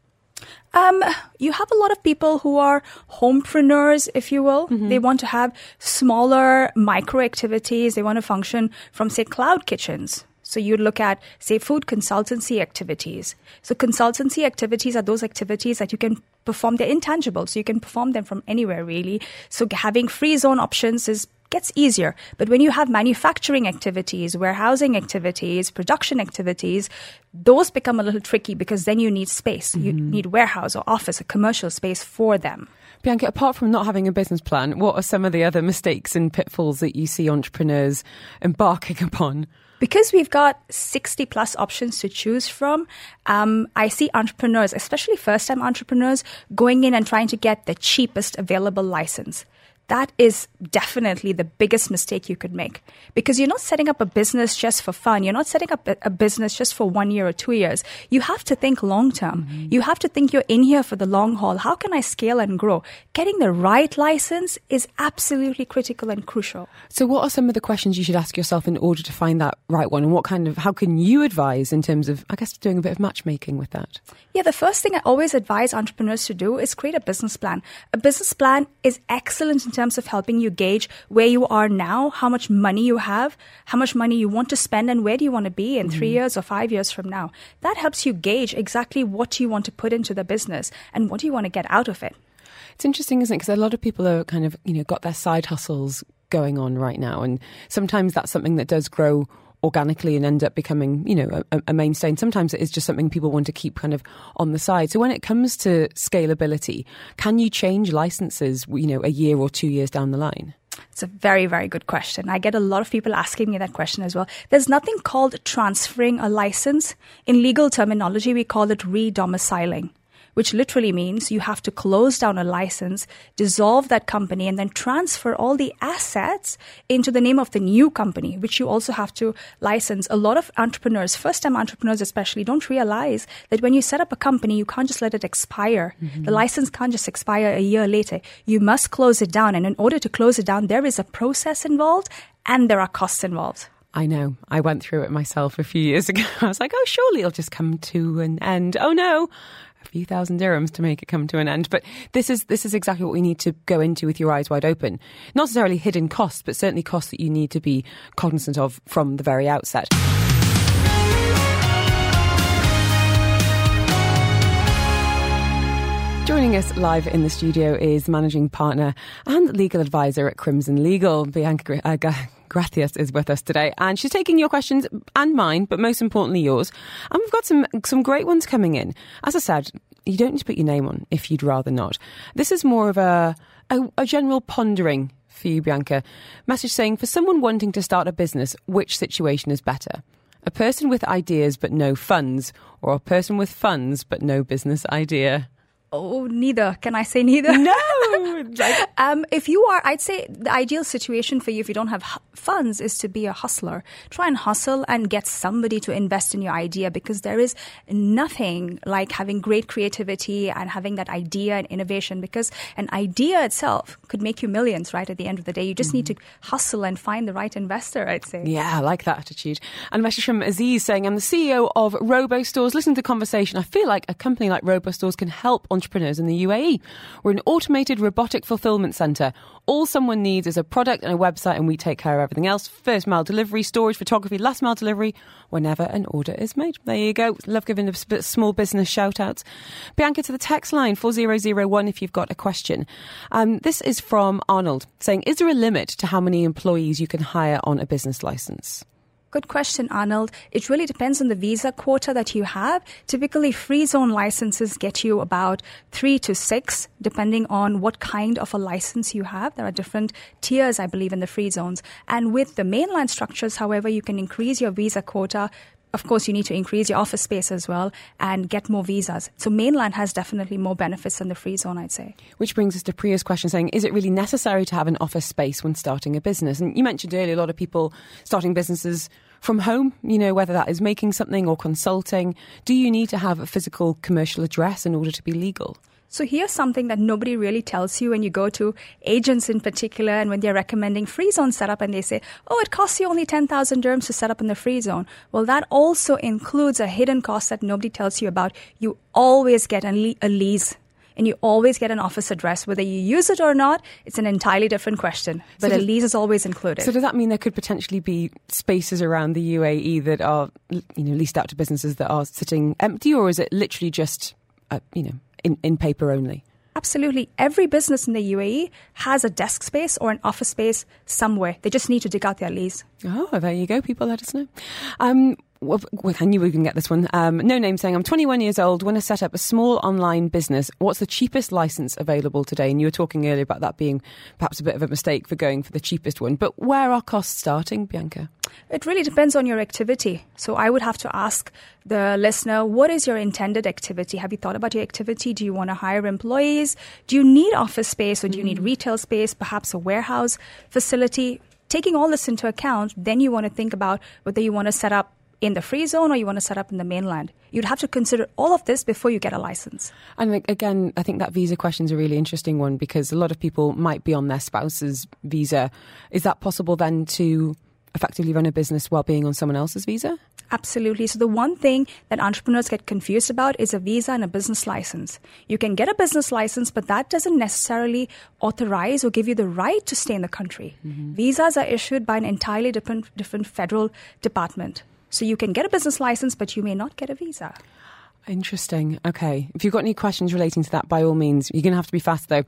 Um, you have a lot of people who are homepreneurs, if you will. Mm-hmm. They want to have smaller micro activities. They want to function from, say, cloud kitchens. So you look at, say, food consultancy activities. So consultancy activities are those activities that you can perform. They're intangible, so you can perform them from anywhere, really. So having free zone options is gets easier. But when you have manufacturing activities, warehousing activities, production activities, those become a little tricky because then you need space. Mm-hmm. You need warehouse or office, a commercial space for them. Bianca, apart from not having a business plan, what are some of the other mistakes and pitfalls that you see entrepreneurs embarking [LAUGHS] upon? Because we've got 60 plus options to choose from, um, I see entrepreneurs, especially first time entrepreneurs, going in and trying to get the cheapest available license. That is definitely the biggest mistake you could make because you're not setting up a business just for fun. You're not setting up a, business just for one year or two years. You have to think long term. Mm-hmm. You have to think you're in here for the long haul. How can I scale and grow? Getting the right license is absolutely critical and crucial. So, what are some of the questions you should ask yourself in order to find that right one? And what kind of, how can you advise in terms of, I guess, doing a bit of matchmaking with that? Yeah, the first thing I always advise entrepreneurs to do is create a business plan. A business plan is excellent in terms of helping you gauge where you are now, how much money you have, how much money you want to spend, and where do you want to be in mm-hmm. three years or five years from now. That helps you gauge exactly what you want to put into the business and what do you want to get out of it. It's interesting, isn't it? Because a lot of people are kind of, you know, got their side hustles going on right now. And sometimes that's something that does grow organically and end up becoming, you know, a, a, mainstay. And sometimes it is just something people want to keep kind of on the side. So when it comes to scalability, can you change licenses, you know, a year or two years down the line? It's a very, very good question. I get a lot of people asking me that question as well. There's nothing called transferring a license. In legal terminology, we call it re-domiciling which literally means you have to close down a license, dissolve that company, and then transfer all the assets into the name of the new company, which you also have to license. A lot of entrepreneurs, first time entrepreneurs especially, don't realize that when you set up a company, you can't just let it expire. Mm-hmm. The license can't just expire a year later. You must close it down. And in order to close it down, there is a process involved and there are costs involved. I know. I went through it myself a few years ago. [LAUGHS] I was like, oh, surely it'll just come to an end. Oh, no few thousand dirhams to make it come to an end. But this is this is exactly what we need to go into with your eyes wide open. Not necessarily hidden costs, but certainly costs that you need to be cognizant of from the very outset. Joining us live in the studio is managing partner and legal advisor at Crimson Legal, Bianca uh, Gracias is with us today, and she's taking your questions and mine, but most importantly yours. And we've got some some great ones coming in. As I said, you don't need to put your name on if you'd rather not. This is more of a, a, a general pondering for you, Bianca. Message saying, for someone wanting to start a business, which situation is better? A person with ideas but no funds, or a person with funds but no business idea? Oh, neither. Can I say neither? No. [LAUGHS] um, if you are, I'd say the ideal situation for you, if you don't have funds, is to be a hustler. Try and hustle and get somebody to invest in your idea because there is nothing like having great creativity and having that idea and innovation because an idea itself could make you millions, right? At the end of the day, you just mm-hmm. need to hustle and find the right investor, I'd say. Yeah, I like that attitude. And a message from Aziz saying, I'm the CEO of Robo Stores. Listen to the conversation. I feel like a company like Robo Stores can help entrepreneurs in the UAE. We're an automated robotic fulfillment centre. All someone needs is a product and a website, and we take care of everything else. First mile delivery, storage, photography, last mile delivery, whenever an order is made. There you go. Love giving the small business shout outs. Bianca to the text line 4001 if you've got a question. Um, this is from Arnold saying, Is there a limit to how many employees you can hire on a business license? Good question, Arnold. It really depends on the visa quota that you have. Typically, free zone licenses get you about three to six, depending on what kind of a license you have. There are different tiers, I believe, in the free zones. And with the mainland structures, however, you can increase your visa quota of course, you need to increase your office space as well and get more visas. So mainland has definitely more benefits than the free zone, I'd say. Which brings us to Priya's question saying, is it really necessary to have an office space when starting a business? And you mentioned earlier a lot of people starting businesses from home, you know, whether that is making something or consulting. Do you need to have a physical commercial address in order to be legal? So here's something that nobody really tells you when you go to agents in particular and when they're recommending free zone setup and they say, oh, it costs you only 10,000 dirhams to set up in the free zone. Well, that also includes a hidden cost that nobody tells you about. You always get a, lease and you always get an office address. Whether you use it or not, it's an entirely different question. But so does, a lease is always included. So does that mean there could potentially be spaces around the UAE that are, you know, leased out to businesses that are sitting empty, or is it literally just, uh, you know, in, in paper only? Absolutely. Every business in the UAE has a desk space or an office space somewhere. They just need to dig out their lease. Oh, there you go. People let us know. Um, well, I knew we were going to get this one. Um, no name saying, I'm 21 years old, want to set up a small online business. What's the cheapest license available today? And you were talking earlier about that being perhaps a bit of a mistake for going for the cheapest one. But where are costs starting, Bianca? It really depends on your activity. So I would have to ask the listener, what is your intended activity? Have you thought about your activity? Do you want to hire employees? Do you need office space or do you need retail space, perhaps a warehouse facility? Taking all this into account, then you want to think about whether you want to set up in the free zone or you want to set up in the mainland. You'd have to consider all of this before you get a license. And again, I think that visa question is a really interesting one because a lot of people might be on their spouse's visa. Is that possible then to effectively run a business while being on someone else's visa? Absolutely. So the one thing that entrepreneurs get confused about is a visa and a business license. You can get a business license, but that doesn't necessarily authorize or give you the right to stay in the country. Mm-hmm. Visas are issued by an entirely different different federal department. So you can get a business license, but you may not get a visa. Interesting. Okay. If you've got any questions relating to that, by all means, you're going to have to be fast though.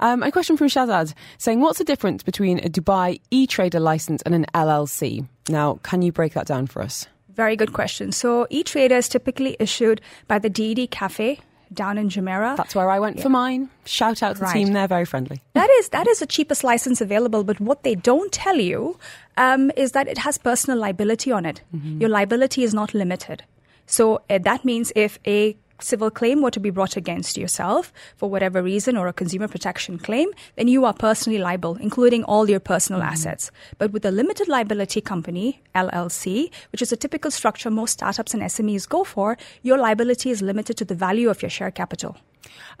Um, a question from Shazad saying, What's the difference between a Dubai e trader license and an LLC? Now, can you break that down for us? Very good question. So, e trader is typically issued by the DED Cafe down in Jumeirah. That's where I went yeah. for mine. Shout out to right. the team; they're very friendly. That is that is the cheapest license available. But what they don't tell you um, is that it has personal liability on it. Mm-hmm. Your liability is not limited. So uh, that means if a civil claim were to be brought against yourself for whatever reason or a consumer protection claim, then you are personally liable, including all your personal mm-hmm. assets. But with a limited liability company, LLC, which is a typical structure most startups and SMEs go for, your liability is limited to the value of your share capital.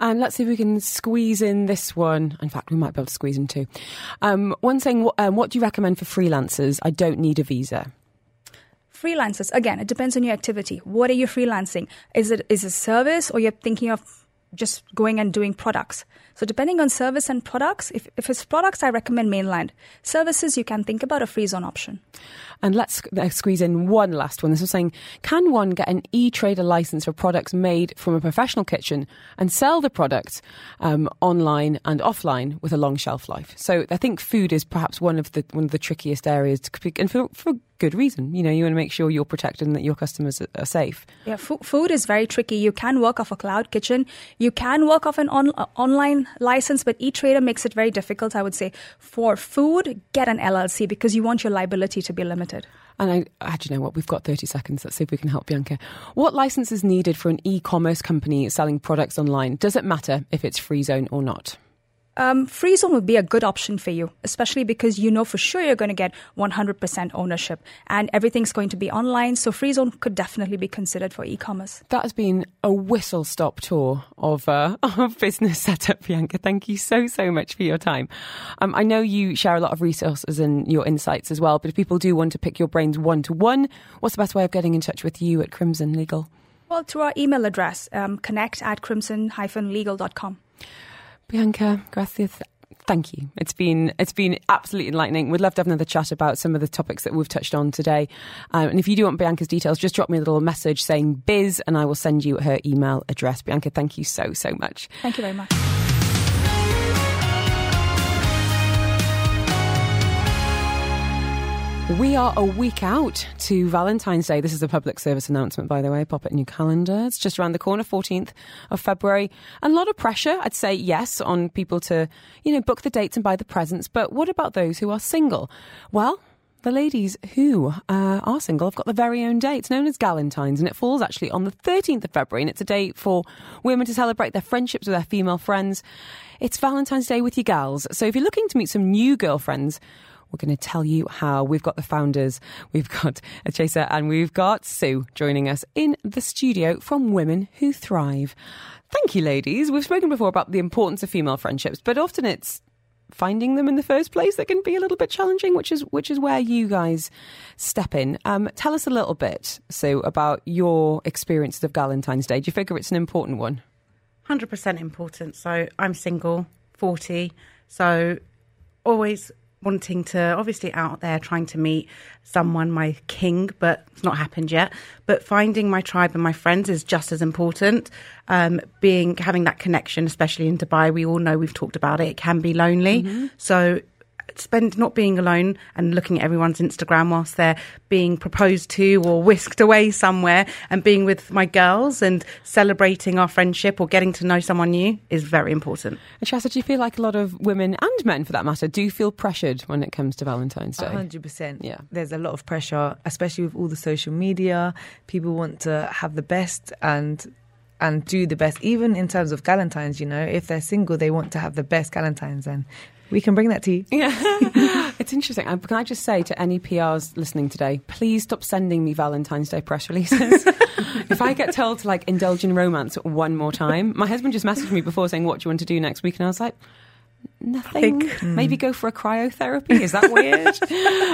And let's see if we can squeeze in this one. In fact, we might be able to squeeze in two. Um, one saying, um, what do you recommend for freelancers? I don't need a visa freelancers. Again it depends on your activity. What are you freelancing? Is it is it service or you're thinking of just going and doing products? So depending on service and products if, if it's products i recommend mainland. Services you can think about a free zone option. And let's squeeze in one last one. This is saying, can one get an e-trader license for products made from a professional kitchen and sell the products um, online and offline with a long shelf life? So I think food is perhaps one of the one of the trickiest areas, to, and for, for good reason. You know, you want to make sure you're protected and that your customers are safe. Yeah, f- food is very tricky. You can work off a cloud kitchen. You can work off an on- uh, online license, but e-trader makes it very difficult. I would say for food, get an LLC because you want your liability to be limited. And I, I do you know what? We've got 30 seconds. Let's see if we can help Bianca. What license is needed for an e commerce company selling products online? Does it matter if it's free zone or not? Um, free zone would be a good option for you, especially because you know for sure you're going to get 100% ownership and everything's going to be online. So free zone could definitely be considered for e-commerce. That has been a whistle stop tour of, uh, [LAUGHS] of business setup, Bianca. Thank you so, so much for your time. Um, I know you share a lot of resources and your insights as well, but if people do want to pick your brains one to one, what's the best way of getting in touch with you at Crimson Legal? Well, through our email address, um, connect at crimson-legal.com. Bianca, gracias. Thank you. It's been it's been absolutely enlightening. We'd love to have another chat about some of the topics that we've touched on today. Um, and if you do want Bianca's details, just drop me a little message saying biz, and I will send you her email address. Bianca, thank you so so much. Thank you very much. We are a week out to Valentine's Day. This is a public service announcement, by the way. Pop it in your calendar. It's just around the corner, 14th of February. A lot of pressure, I'd say, yes, on people to, you know, book the dates and buy the presents. But what about those who are single? Well, the ladies who uh, are single have got their very own day. It's known as Galentine's, and it falls actually on the 13th of February, and it's a day for women to celebrate their friendships with their female friends. It's Valentine's Day with your gals. So if you're looking to meet some new girlfriends, we're going to tell you how. We've got the founders, we've got Chaser, and we've got Sue joining us in the studio from Women Who Thrive. Thank you, ladies. We've spoken before about the importance of female friendships, but often it's finding them in the first place that can be a little bit challenging, which is which is where you guys step in. Um, tell us a little bit, Sue, about your experiences of Valentine's Day. Do you figure it's an important one? Hundred percent important. So I'm single, forty. So always wanting to obviously out there trying to meet someone my king but it's not happened yet. But finding my tribe and my friends is just as important. Um, being having that connection especially in dubai we all know we've talked about it. It can be lonely. Mm-hmm. so spend not being alone and looking at everyone's Instagram whilst they're being proposed to or whisked away somewhere and being with my girls and celebrating our friendship or getting to know someone new is very important. And Shasta, do you feel like a lot of women and men, for that matter, do feel pressured when it comes to Valentine's Day? hundred percent. Yeah. There's a lot of pressure, especially with all the social media. People want to have the best and and do the best. Even in terms of Galentine's, you know, if they're single, they want to have the best Galentine's, and we can bring that to you. Yeah, [LAUGHS] it's interesting. Um, Can I just say to any PRs listening today, please stop sending me Valentine's Day press releases. [LAUGHS] if I get told to like indulge in romance one more time, my husband just messaged me before saying, "What do you want to do next week?" And I was like. Nothing. Maybe go for a cryotherapy. Is that weird?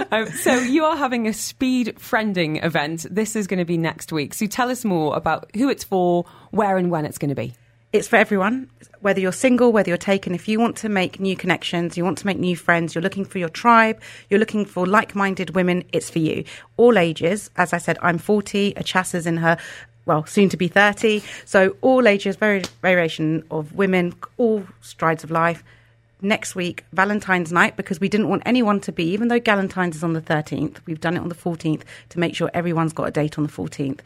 [LAUGHS] um, so you are having a speed friending event. This is going to be next week. So tell us more about who it's for, where and when it's going to be. It's for everyone, whether you're single, whether you're taken. If you want to make new connections, you want to make new friends, you're looking for your tribe, you're looking for like minded women, it's for you. All ages. As I said, I'm 40, Achasa's in her. Well, soon to be 30. So, all ages, very variation of women, all strides of life. Next week, Valentine's night, because we didn't want anyone to be, even though Galentine's is on the 13th, we've done it on the 14th to make sure everyone's got a date on the 14th.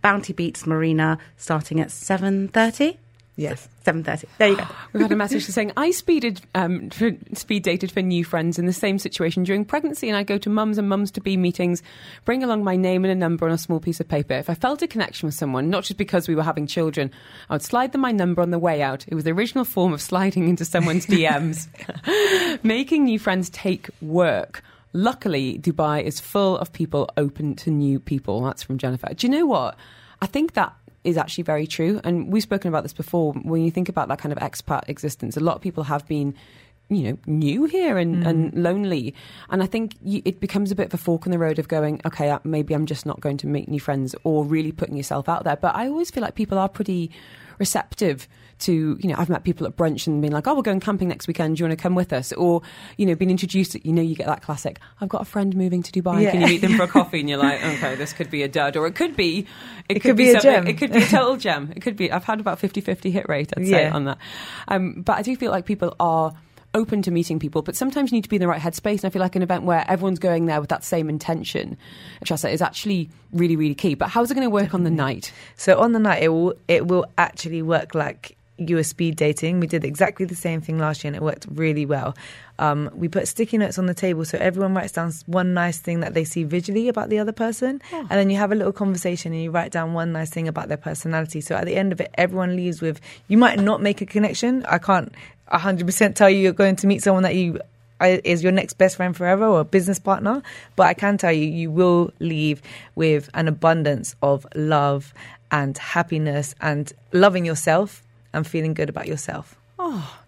Bounty Beets Marina starting at 7.30? Yes. 7.30. There you go. [GASPS] We've had a message saying I speeded um, for, speed dated for new friends in the same situation during pregnancy, and I go to mums and mums to be meetings, bring along my name and a number on a small piece of paper. If I felt a connection with someone, not just because we were having children, I would slide them my number on the way out. It was the original form of sliding into someone's [LAUGHS] DMs. [LAUGHS] Making new friends take work. Luckily, Dubai is full of people open to new people. That's from Jennifer. Do you know what? I think that is actually very true. And we've spoken about this before. When you think about that kind of expat existence, a lot of people have been, you know, new here and, and lonely. And I think you, it becomes a bit of a fork in the road of going, okay, uh, maybe I'm just not going to make new friends or really putting yourself out there. But I always feel like people are pretty receptive to, you know, I've met people at brunch and been like, oh, we're going camping next weekend. Do you want to come with us? Or, you know, being introduced, you know, you get that classic, I've got a friend moving to Dubai. Yeah. Can you meet them for a coffee? And you're like, [LAUGHS] okay, this could be a dud. Or it could be, it, could be a gem. It could be a [LAUGHS] total gem. It could be, I've had about 50 50 hit rate, I'd say, Yeah. on that. Um, but I do feel like people are open to meeting people, but sometimes you need to be in the right headspace. And I feel like an event where everyone's going there with that same intention, Tressa, is actually really, really key. But how's it going to work on the night? So on the night, it will it will actually work like you were speed dating. We did exactly the same thing last year, and it worked really well. Um, we put sticky notes on the table, so everyone writes down one nice thing that they see visually about the other person, and then you have a little conversation and you write down one nice thing about their personality. So at the end of it, everyone leaves with. You might not make a connection. I can't hundred percent tell you you're going to meet someone that you is your next best friend forever or a business partner, but I can tell you, you will leave with an abundance of love and happiness and loving yourself and feeling good about yourself. Oh,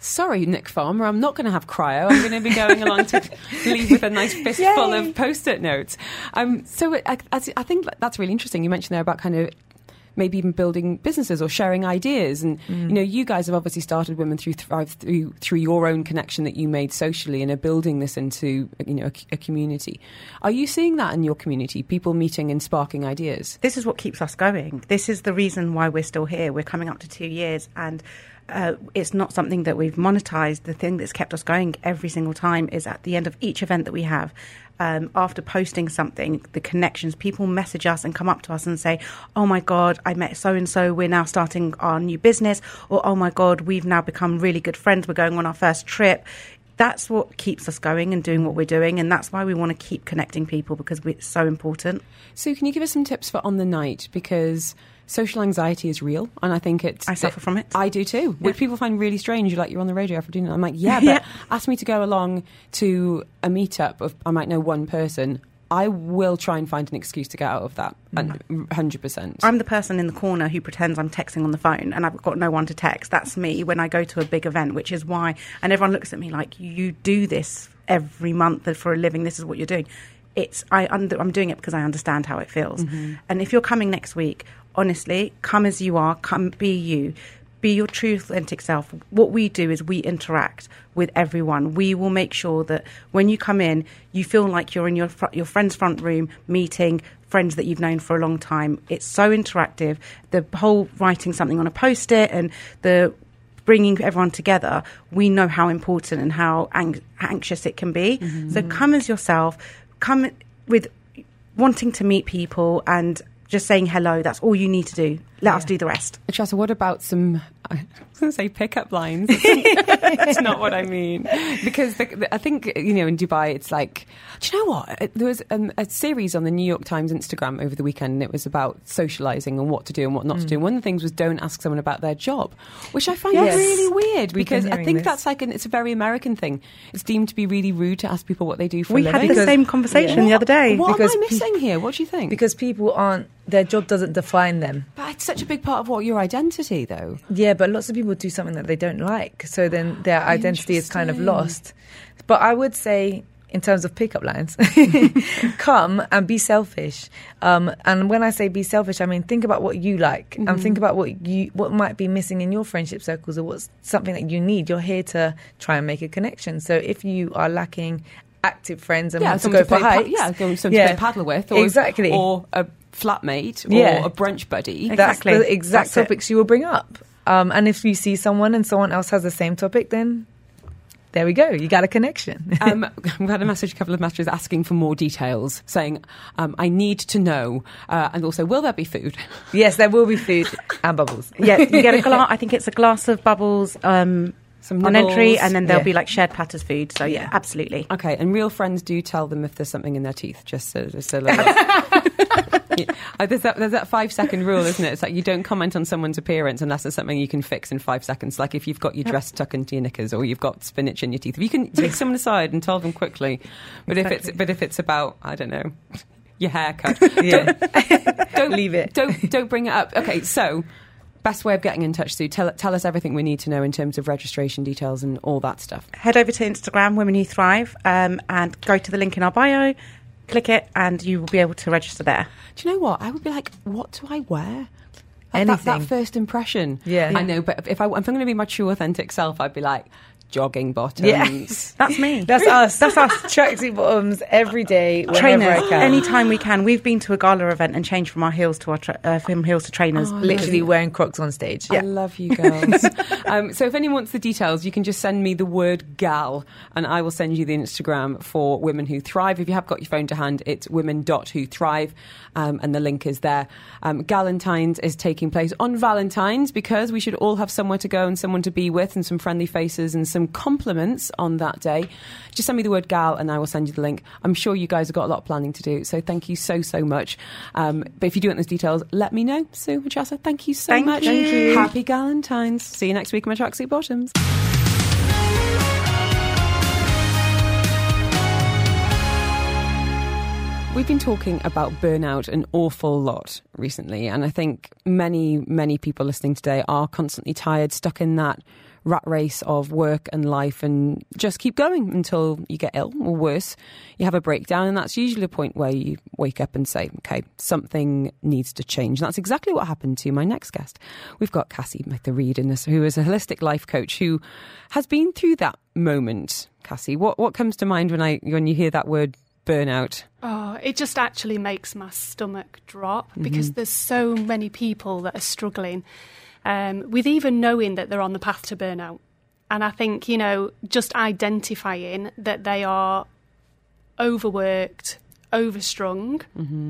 Sorry, Nick Farmer, I'm not going to have cryo. I'm going to be going along to [LAUGHS] leave with a nice fistful Yay. of post-it notes. Um, so I, I think that's really interesting. You mentioned there about kind of maybe even building businesses or sharing ideas. And you know, you guys have obviously started Women Who Thrive through through your own connection that you made socially and are building this into you know a, a community. Are you seeing that in your community? People meeting and sparking ideas. this is what keeps us going. This is the reason why we're still here. We're coming up to two years, and uh, it's not something that we've monetized. The thing that's kept us going every single time is at the end of each event that we have. Um, after posting something, the connections, people message us and come up to us and say, Oh my God, I met so and so. We're now starting our new business. Or, Oh my God, we've now become really good friends. We're going on our first trip. That's what keeps us going and doing what we're doing. And that's why we want to keep connecting people because it's so important. So, can you give us some tips for on the night? Because social anxiety is real, and I think it's. I suffer from it. I do too, which people find really strange. You're like, you're on the radio after dinner. I'm like, yeah, [LAUGHS] but Yeah. ask me to go along to a meetup of, I might know one person. I will try and find an excuse to get out of that, mm. 100%. I'm the person in the corner who pretends I'm texting on the phone and I've got no one to text. That's me when I go to a big event, which is why, and everyone looks at me like, you do this every month for a living. This is what you're doing. It's, I, under, I'm doing it because I understand how it feels. Mm-hmm. And if you're coming next week, honestly, come as you are, come be you. Be your true authentic self. What we do is we interact with everyone. We will make sure that when you come in, you feel like you're in your fr- your friend's front room meeting friends that you've known for a long time. It's so interactive. The whole writing something on a post-it and the bringing everyone together, we know how important and how ang- anxious it can be. So mm-hmm. come as yourself, come with wanting to meet people and just saying hello. That's all you need to do. Let us do the rest. Chasa, what about some? I was going to say pickup lines. [LAUGHS] That's not what I mean. Because the, the- I think you know in Dubai, it's like, do you know what? There was um, a series on the New York Times Instagram over the weekend, and it was about socializing and what to do and what not to do. One of the things was don't ask someone about their job, which I find Yes. really weird because I think this. that's like an it's a very American thing. It's deemed to be really rude to ask people what they do for We a living. We had the same conversation the other day. What Because am I pe- missing here? What do you think? because people aren't their job doesn't define them. but such a big part of what your identity, though. Yeah, but lots of people do something that they don't like, so then their identity is kind of lost. But I would say, in terms of pickup lines, [LAUGHS] come and be selfish. Um, and when I say be selfish, I mean think about what you like and think about what you what might be missing in your friendship circles or what's something that you need. You're here to try and make a connection. So if you are lacking active friends and want to go for play pa- yeah, someone to play padel with, or, exactly, or a flatmate, or Yeah. a brunch buddy. that's Exactly. the exact That's it. topics you will bring up. Um, and if you see someone and someone else has the same topic, then there we go. You got a connection. [LAUGHS] um, we had a message, a couple of messages asking for more details, saying, um, "I need to know," uh, and also, will there be food? yes, there will be food and bubbles. Yeah, you get a glass. I think it's a glass of bubbles um, Some on entry, and then there'll Yeah. be like shared platters food. So yeah, absolutely. Okay, and real friends do tell them if there's something in their teeth, just so, just so little. [LAUGHS] Yeah. Uh, there's, that, there's that five second rule, isn't it? It's like you don't comment on someone's appearance unless there's something you can fix in five seconds. Like if you've got your dress tucked into your knickers or you've got spinach in your teeth. If you can [LAUGHS] take someone aside and tell them quickly. But if it's but if it's about I don't know your haircut, [LAUGHS] Yeah, don't Leave it. Don't don't bring it up. Okay, so best way of getting in touch, Sue. Tell tell us everything we need to know in terms of registration details and all that stuff. Head over to Instagram, Women Who Thrive, um, and go to the link in our bio. Click it, and you will be able to register there. Do you know what? I would be like, what do I wear? Like that, that first impression. Yeah. I know, but if, I, if I'm going to be my true authentic self, I'd be like, jogging bottoms. Yes. [LAUGHS] That's me. that's us. That's us. Tracksuit bottoms every day, trainers I can. anytime we can. We've been to a gala event and changed from our heels to our tra- uh, from heels to trainers. Literally wearing Crocs on stage. I love you [LAUGHS] girls. um, so if anyone wants the details, you can just send me the word gal and I will send you the Instagram for Women Who Thrive. If you have got your phone to hand, it's women.whothrive um, and the link is there. Um, Galentine's is taking place on Valentine's because we should all have somewhere to go and someone to be with and some friendly faces and some compliments on that day. Just send me the word gal and I will send you the link. I'm sure you guys have got a lot of planning to do, so thank you so, so much. Um, but if you do want those details, let me know. Sue Machasa, thank you so much. Thank much. you. Happy Galentine's. See you next week in my tracksuit bottoms. We've been talking about burnout an awful lot recently, and I think many, many people listening today are constantly tired, stuck in that rat race of work and life, and just keep going until you get ill or worse, you have a breakdown, and that's usually a point where you wake up and say, okay, something needs to change. And that's exactly what happened to my next guest. We've got Cassie Reid in this, who is a holistic life coach who has been through that moment. Cassie, what, what comes to mind when I when you hear that word burnout? Oh, it just actually makes my stomach drop mm-hmm. because there's so many people that are struggling um, with even knowing that they're on the path to burnout. And I think, you know, just identifying that they are overworked, overstrung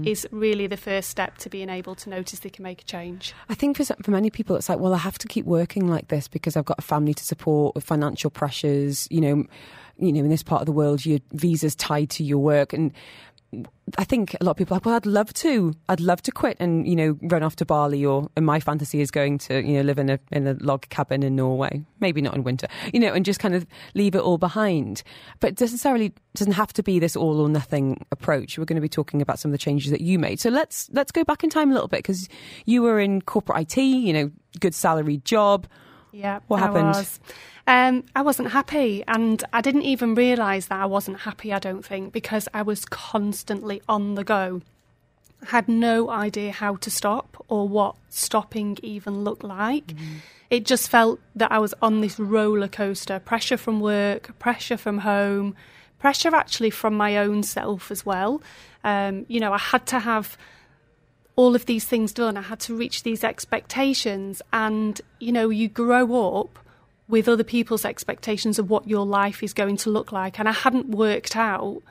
is really the first step to being able to notice they can make a change. I think for for many people, it's like, well, I have to keep working like this because I've got a family to support with financial pressures. You know, you know, in this part of the world, your visa's tied to your work, and I think a lot of people are like, well, I'd love to, I'd love to quit and you know run off to Bali, or and my fantasy is going to you know live in a in a log cabin in Norway, maybe not in winter, you know, and just kind of leave it all behind. But it necessarily doesn't have to be this all or nothing approach. We're going to be talking about some of the changes that you made. So let's let's go back in time a little bit because you were in corporate IT, you know, good salaried job. Yeah, What I happened? was. Um, I wasn't happy, and I didn't even realise that I wasn't happy. I don't think because I was constantly on the go. I had no idea how to stop or what stopping even looked like. It just felt that I was on this roller coaster pressure from work, pressure from home, pressure actually from my own self as well. Um, you know, I had to have all of these things done. I had to reach these expectations. And, you know, you grow up with other people's expectations of what your life is going to look like. And I hadn't worked out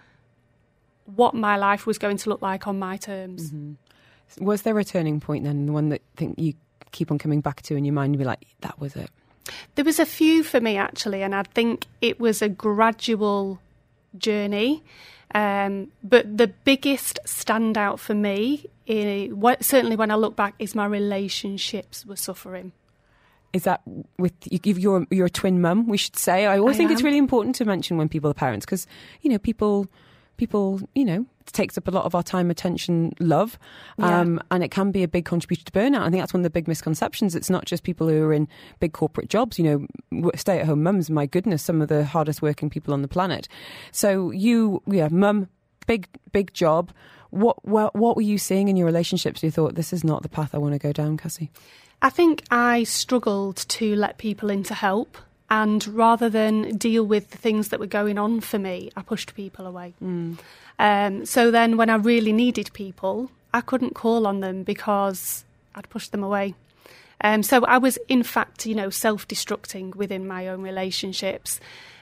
what my life was going to look like on my terms. Mm-hmm. Was there a turning point then, the one that think you keep on coming back to in your mind and be like, that was it? There was a few for me actually, and I think it was a gradual journey. Um, but the biggest standout for me, eh, certainly when I look back, is my relationships were suffering. Is that with you? You're you're a twin mum. We should say. I always I think am. it's really important to mention when people are parents because you know people people, you know, it takes up a lot of our time, attention, love, um, yeah. and it can be a big contributor to burnout. I think that's one of the big misconceptions. It's not just people who are in big corporate jobs, you know, stay at home mums, my goodness, some of the hardest working people on the planet. So you, yeah, mum, big, big job. What, what, what were you seeing in your relationships? You thought, this is not the path I want to go down, Cassie? I think I struggled to let people in to help. And rather than deal with the things that were going on for me, I pushed people away. Mm. Um, so then, when I really needed people, I couldn't call on them because I'd pushed them away. Um, so I was, in fact, you know, self-destructing within my own relationships.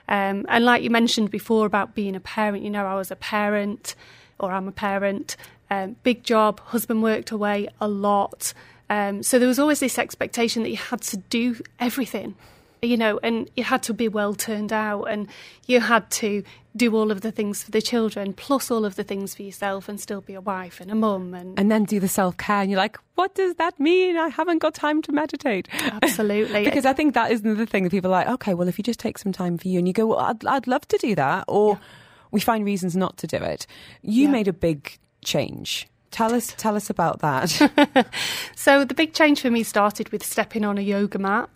Um, and like you mentioned before about being a parent, you know, I was a parent, or I'm a parent. Um, big job. Husband worked away a lot. Um, so there was always this expectation that you had to do everything you know, and you had to be well turned out and you had to do all of the things for the children plus all of the things for yourself and still be a wife and a mum and and then do the self-care and you're like what does that mean? I haven't got time to meditate. Absolutely. [LAUGHS] Because i think that is another thing that people are like okay well if you just take some time for you and you go well i'd, I'd love to do that or yeah. we find reasons not to do it. You yeah. made a big change Tell us, tell us about that. [LAUGHS] [LAUGHS] so the big change for me started with stepping on a yoga mat.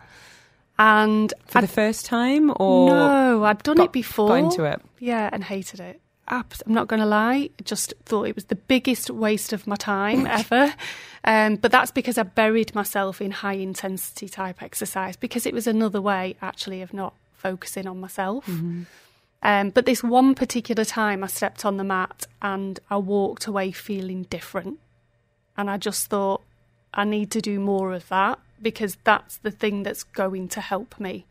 And for I'd, the first time, or no, I'd done got, it before. Got into it, yeah, and hated it. I'm not going to lie, just thought it was the biggest waste of my time [LAUGHS] ever. Um, but that's because I buried myself in high intensity type exercise because it was another way actually of not focusing on myself. Mm-hmm. Um, but this one particular time, I stepped on the mat and I walked away feeling different. And I just thought, I need to do more of that because that's the thing that's going to help me.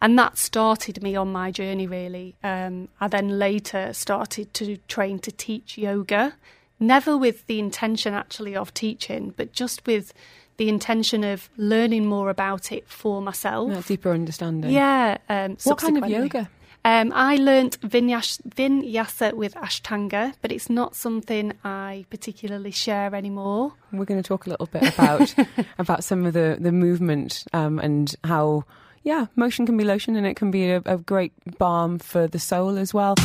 And that started me on my journey, really. Um, I then later started to train to teach yoga, never with the intention actually of teaching, but just with the intention of learning more about it for myself. A deeper understanding. Yeah. Um, what kind of yoga? Um, I learnt vinyasa, vinyasa with Ashtanga, but it's not something I particularly share anymore. We're going to talk a little bit about [LAUGHS] about some of the the movement um, and how yeah, motion can be lotion and it can be a, a great balm for the soul as well.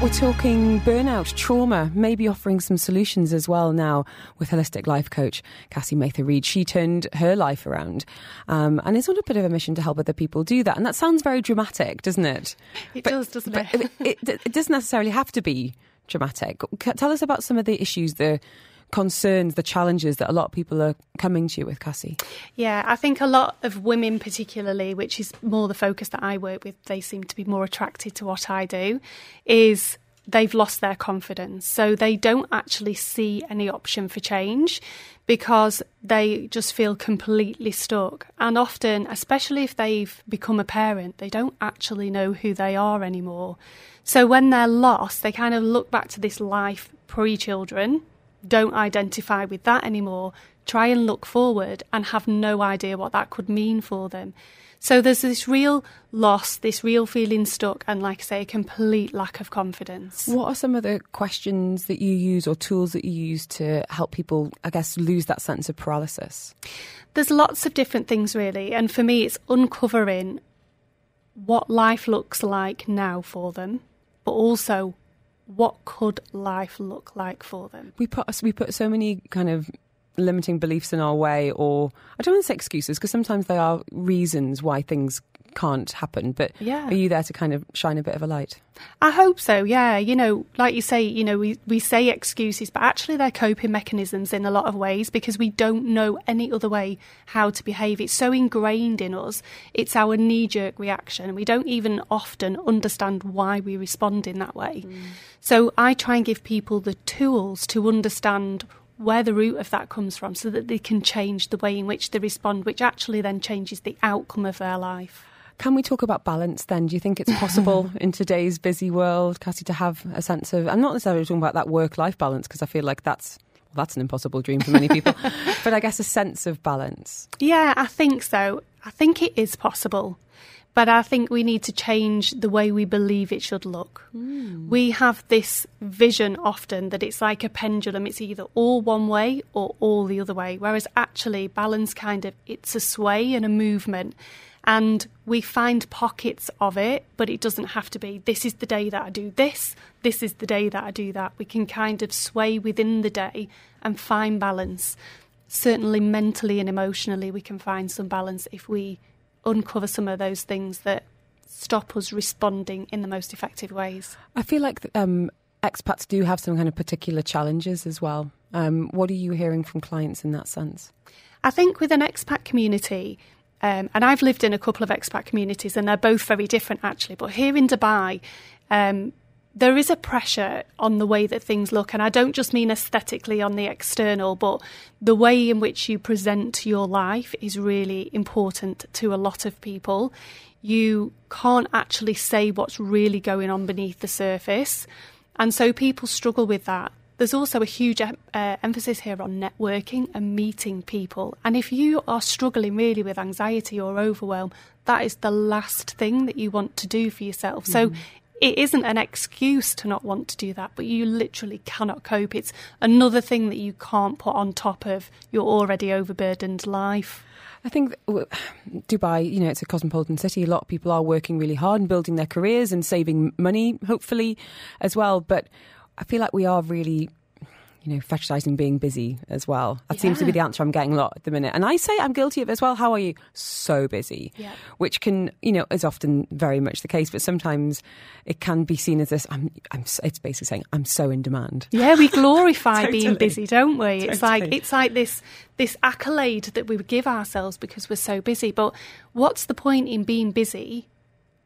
We're talking burnout, trauma, maybe offering some solutions as well now with holistic life coach Cassie Mather Reid. She turned her life around um, and is on a bit of a mission to help other people do that. And that sounds very dramatic, doesn't it? It but, does, doesn't it? it? it? It doesn't necessarily have to be dramatic. Tell us about some of the issues, the concerns, the challenges that a lot of people are coming to you with, Cassie? Yeah, I think a lot of women, particularly, which is more the focus that I work with, they seem to be more attracted to what I do, is they've lost their confidence. So they don't actually see any option for change because they just feel completely stuck. And often, especially if they've become a parent, they don't actually know who they are anymore. So when they're lost, they kind of look back to this life pre children don't identify with that anymore, try and look forward and have no idea what that could mean for them. So there's this real loss, this real feeling stuck, and like I say, a complete lack of confidence. What are some of the questions that you use or tools that you use to help people, I guess, lose that sense of paralysis? There's lots of different things, really. And for me, it's uncovering what life looks like now for them, but also what could life look like for them? We put we put so many kind of limiting beliefs in our way, or I don't want to say excuses because sometimes they are reasons why things can't happen. But yeah. are you there to kind of shine a bit of a light? I hope so, yeah. You know, like you say, you know, we, we say excuses, but actually they're coping mechanisms in a lot of ways because we don't know any other way how to behave. It's so ingrained in us, it's our knee jerk reaction. We don't even often understand why we respond in that way. Mm. So I try and give people the tools to understand where the root of that comes from so that they can change the way in which they respond, which actually then changes the outcome of their life. Can we talk about balance then? Do you think it's possible [LAUGHS] in today's busy world, Cassie, to have a sense of, I'm not necessarily talking about that work life balance because I feel like that's well, that's an impossible dream for many [LAUGHS] people, but I guess a sense of balance. Yeah, I think so. I think it is possible. But I think we need to change the way we believe it should look. Mm. We have this vision often that it's like a pendulum, it's either all one way or all the other way, whereas actually balance kind of it's a sway and a movement. And we find pockets of it, but it doesn't have to be this is the day that I do this, this is the day that I do that. We can kind of sway within the day and find balance. Certainly, mentally and emotionally, we can find some balance if we uncover some of those things that stop us responding in the most effective ways. I feel like um, expats do have some kind of particular challenges as well. Um, what are you hearing from clients in that sense? I think with an expat community, um, and I've lived in a couple of expat communities, and they're both very different actually. But here in Dubai, um, there is a pressure on the way that things look, and I don't just mean aesthetically on the external, but the way in which you present your life is really important to a lot of people. You can't actually say what's really going on beneath the surface, and so people struggle with that. There's also a huge uh, emphasis here on networking and meeting people. And if you are struggling really with anxiety or overwhelm, that is the last thing that you want to do for yourself. Mm. So it isn't an excuse to not want to do that, but you literally cannot cope. It's another thing that you can't put on top of your already overburdened life. I think Dubai, you know, it's a cosmopolitan city. A lot of people are working really hard and building their careers and saving money, hopefully, as well. But I feel like we are really you know, fetishizing being busy as well. That yeah. seems to be the answer I'm getting a lot at the minute. And I say I'm guilty of it as well. How are you? So busy. Yeah. Which can, you know, is often very much the case, but sometimes it can be seen as this. I'm, I'm, it's basically saying I'm so in demand. Yeah, we glorify [LAUGHS] totally. being busy, don't we? It's like, it's like this, this accolade that we would give ourselves because we're so busy. But what's the point in being busy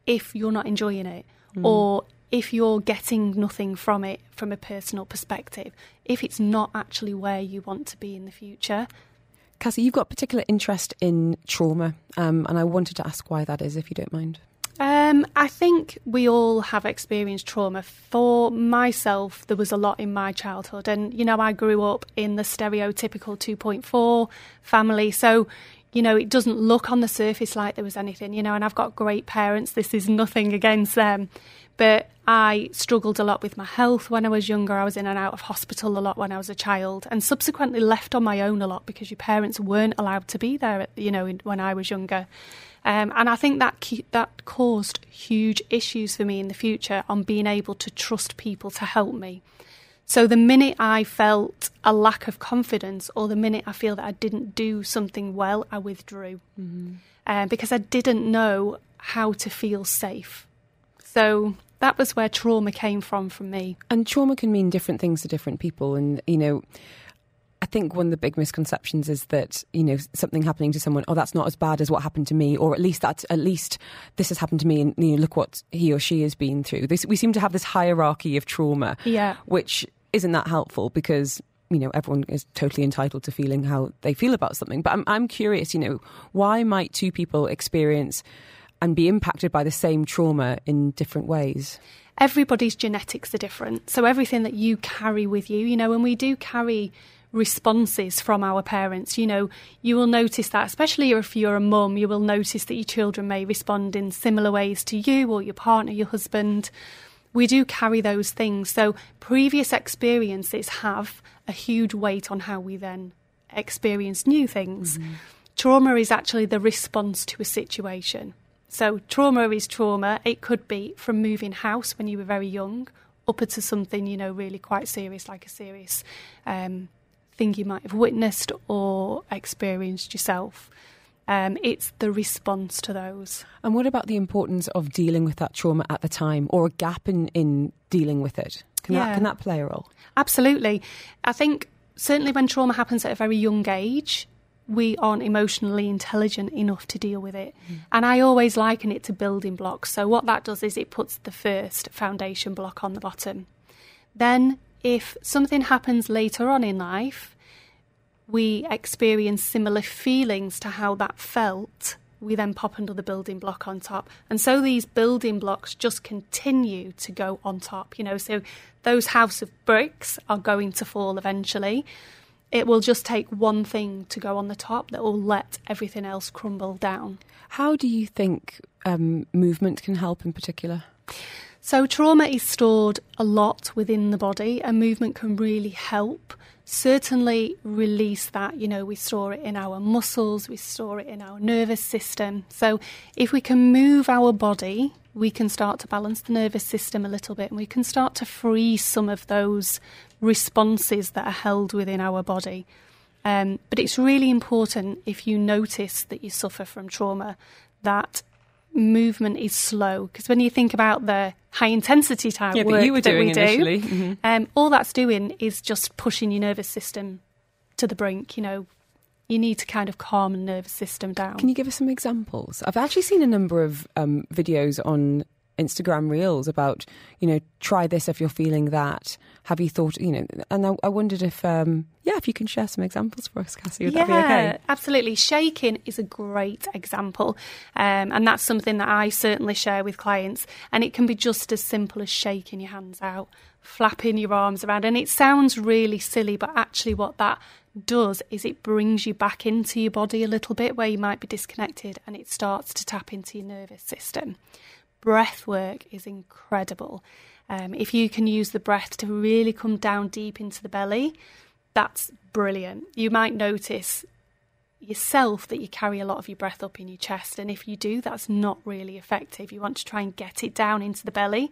if you're not enjoying it? Mm. Or if you're getting nothing from it from a personal perspective, if it's not actually where you want to be in the future. Cassie, you've got particular interest in trauma, um, and I wanted to ask why that is, if you don't mind. Um, I think we all have experienced trauma. For myself, there was a lot in my childhood, and you know, I grew up in the stereotypical 2.4 family, so you know, it doesn't look on the surface like there was anything, you know, and I've got great parents. This is nothing against them. But I struggled a lot with my health when I was younger. I was in and out of hospital a lot when I was a child, and subsequently left on my own a lot because your parents weren't allowed to be there. You know, when I was younger. Um, and I think that that caused huge issues for me in the future on being able to trust people to help me. So the minute I felt a lack of confidence, or the minute I feel that I didn't do something well, I withdrew mm-hmm. uh, because I didn't know how to feel safe. So that was where trauma came from from me. And trauma can mean different things to different people. And, you know, I think one of the big misconceptions is that, you know, something happening to someone, oh, that's not as bad as what happened to me, or at least that's, at least this has happened to me and, you know, look what he or she has been through. This, we seem to have this hierarchy of trauma, yeah. which isn't that helpful because you know everyone is totally entitled to feeling how they feel about something but I'm I'm curious you know why might two people experience and be impacted by the same trauma in different ways? Everybody's genetics are different. So everything that you carry with you, you know, and we do carry responses from our parents. You know, you will notice that, especially if you're a mum, you will notice that your children may respond in similar ways to you or your partner, your husband. We do carry those things. So previous experiences have a huge weight on how we then experience new things. Mm-hmm. Trauma is actually the response to a situation. So trauma is trauma. It could be from moving house when you were very young up to something, you know, really quite serious, like a serious um, thing you might have witnessed or experienced yourself. Um, it's the response to those. And what about the importance of dealing with that trauma at the time or a gap in, in dealing with it? Can, yeah. that, can that play a role? Absolutely. I think certainly when trauma happens at a very young age, we aren't emotionally intelligent enough to deal with it. Mm. And I always liken it to building blocks. So, what that does is it puts the first foundation block on the bottom. Then, if something happens later on in life, we experience similar feelings to how that felt, we then pop another building block on top. And so these building blocks just continue to go on top, you know. So those house of bricks are going to fall eventually. It will just take one thing to go on the top that will let everything else crumble down. How do you think um, movement can help in particular? So, trauma is stored a lot within the body, and movement can really help. Certainly, release that. You know, we store it in our muscles, we store it in our nervous system. So, if we can move our body, we can start to balance the nervous system a little bit and we can start to free some of those responses that are held within our body. Um, but it's really important if you notice that you suffer from trauma that movement is slow because when you think about the high intensity type Yeah, that work you were that doing we do. Mhm. um, all that's doing is just pushing your nervous system to the brink. You know, you need to kind of calm the nervous system down. Can you give us some examples? I've actually seen a number of um, videos on Instagram Reels about, you know, try this if you're feeling that. Have you thought, you know, and I, I wondered if, um, yeah, if you can share some examples for us, Cassie, would that be okay? absolutely. Shaking is a great example, um, and that's something that I certainly share with clients. And it can be just as simple as shaking your hands out, flapping your arms around, and it sounds really silly, but actually, what that does is it brings you back into your body a little bit where you might be disconnected, and it starts to tap into your nervous system. Breath work is incredible. Um, if you can use the breath to really come down deep into the belly, that's brilliant. You might notice yourself that you carry a lot of your breath up in your chest. And if you do, that's not really effective. You want to try and get it down into the belly.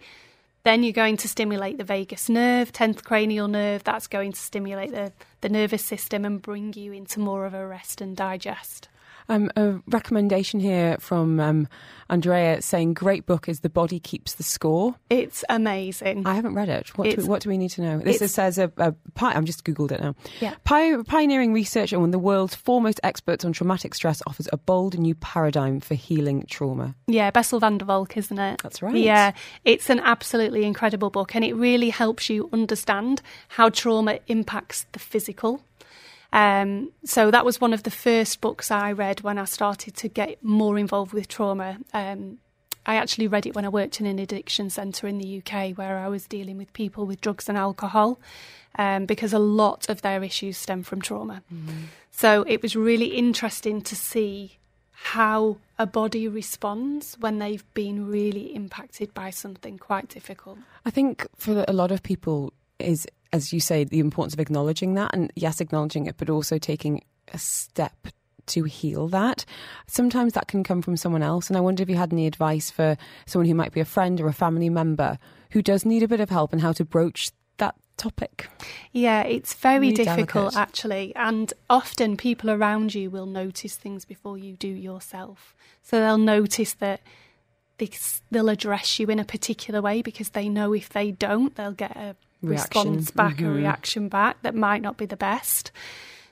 Then you're going to stimulate the vagus nerve, 10th cranial nerve. That's going to stimulate the, the nervous system and bring you into more of a rest and digest. Um, a recommendation here from um, Andrea saying, "Great book is The Body Keeps the Score." It's amazing. I haven't read it. What, do, It's- what do we need to know? This it's- says a, a pi- I'm just googled it now. Yeah. Pi- pioneering research and one of the world's foremost experts on traumatic stress offers a bold new paradigm for healing trauma. Yeah, Bessel van der Kolk, isn't it? That's right. Yeah, it's an absolutely incredible book, and it really helps you understand how trauma impacts the physical. Um, so that was one of the first books I read when I started to get more involved with trauma. Um, I actually read it when I worked in an addiction centre in the UK, where I was dealing with people with drugs and alcohol, um, because a lot of their issues stem from trauma. So it was really interesting to see how a body responds when they've been really impacted by something quite difficult. I think for a lot of people is, as you say, the importance of acknowledging that, and yes, acknowledging it, but also taking a step to heal that. Sometimes that can come from someone else, and I wonder if you had any advice for someone who might be a friend or a family member who does need a bit of help and how to broach that topic. Yeah, it's very Really difficult delicate. actually, and often people around you will notice things before you do yourself. So they'll notice that they, they'll address you in a particular way because they know if they don't, they'll get a Reaction. response back, a Mhm. reaction back that might not be the best.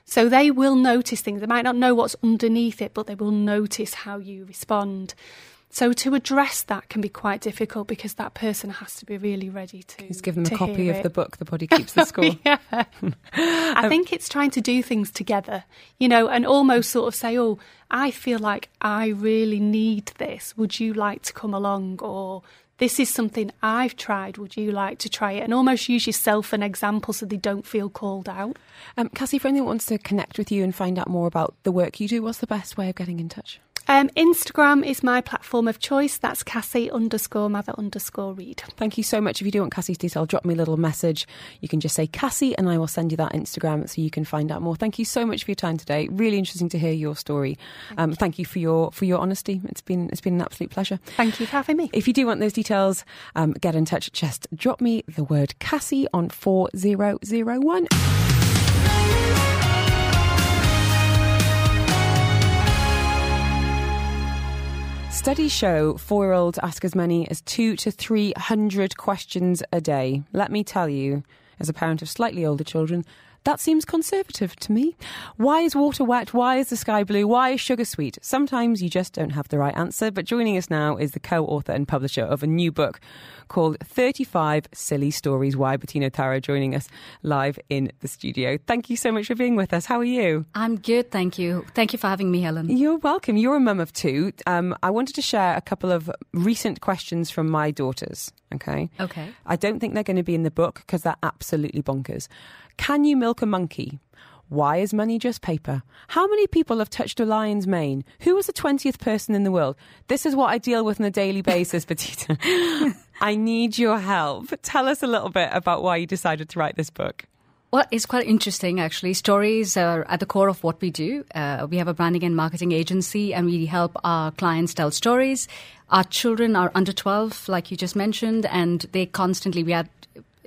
So they will notice things. They might not know what's underneath it, but they will notice how you respond. So to address that can be quite difficult because that person has to be really ready to. Just give them a copy of it. the book, The Body Keeps the [LAUGHS] Score. yeah. [LAUGHS] I think it's trying to do things together, you know, and almost sort of say, oh, I feel like I really need this. Would you like to come along? Or this is something I've tried. Would you like to try it? And almost use yourself an example so they don't feel called out. Um, Cassie, for anyone wants to connect with you and find out more about the work you do, what's the best way of getting in touch? Um, Instagram is my platform of choice. That's Cassie underscore mother underscore Reid. Thank you so much. If you do want Cassie's detail, drop me a little message. You can just say Cassie and I will send you that Instagram so you can find out more. Thank you so much for your time today. Really interesting to hear your story. Um, thank you for your for your honesty. It's been it's been an absolute pleasure. Thank you for having me. If you do want those details, um, get in touch. Just drop me the word Cassie on 4001. Studies show four year olds ask as many as two to three hundred questions a day. Let me tell you, as a parent of slightly older children, That seems conservative to me. Why is water wet? Why is the sky blue? Why is sugar sweet? Sometimes you just don't have the right answer. But joining us now is the co author and publisher of a new book called 35 Silly Stories. Why? Bettina Tara joining us live in the studio. Thank you so much for being with us. How are you? I'm good, thank you. Thank you for having me, Helen. You're welcome. You're a mum of two. Um, I wanted to share a couple of recent questions from my daughters. Okay. Okay. I don't think they're going to be in the book because they're absolutely bonkers. Can you milk a monkey? Why is money just paper? How many people have touched a lion's mane? Who was the 20th person in the world? This is what I deal with on a daily basis, Bettina. [LAUGHS] I need your help. Tell us a little bit about why you decided to write this book. Well, it's quite interesting actually. Stories are at the core of what we do. Uh, we have a branding and marketing agency and we help our clients tell stories. Our children are under 12, like you just mentioned, and they constantly, we had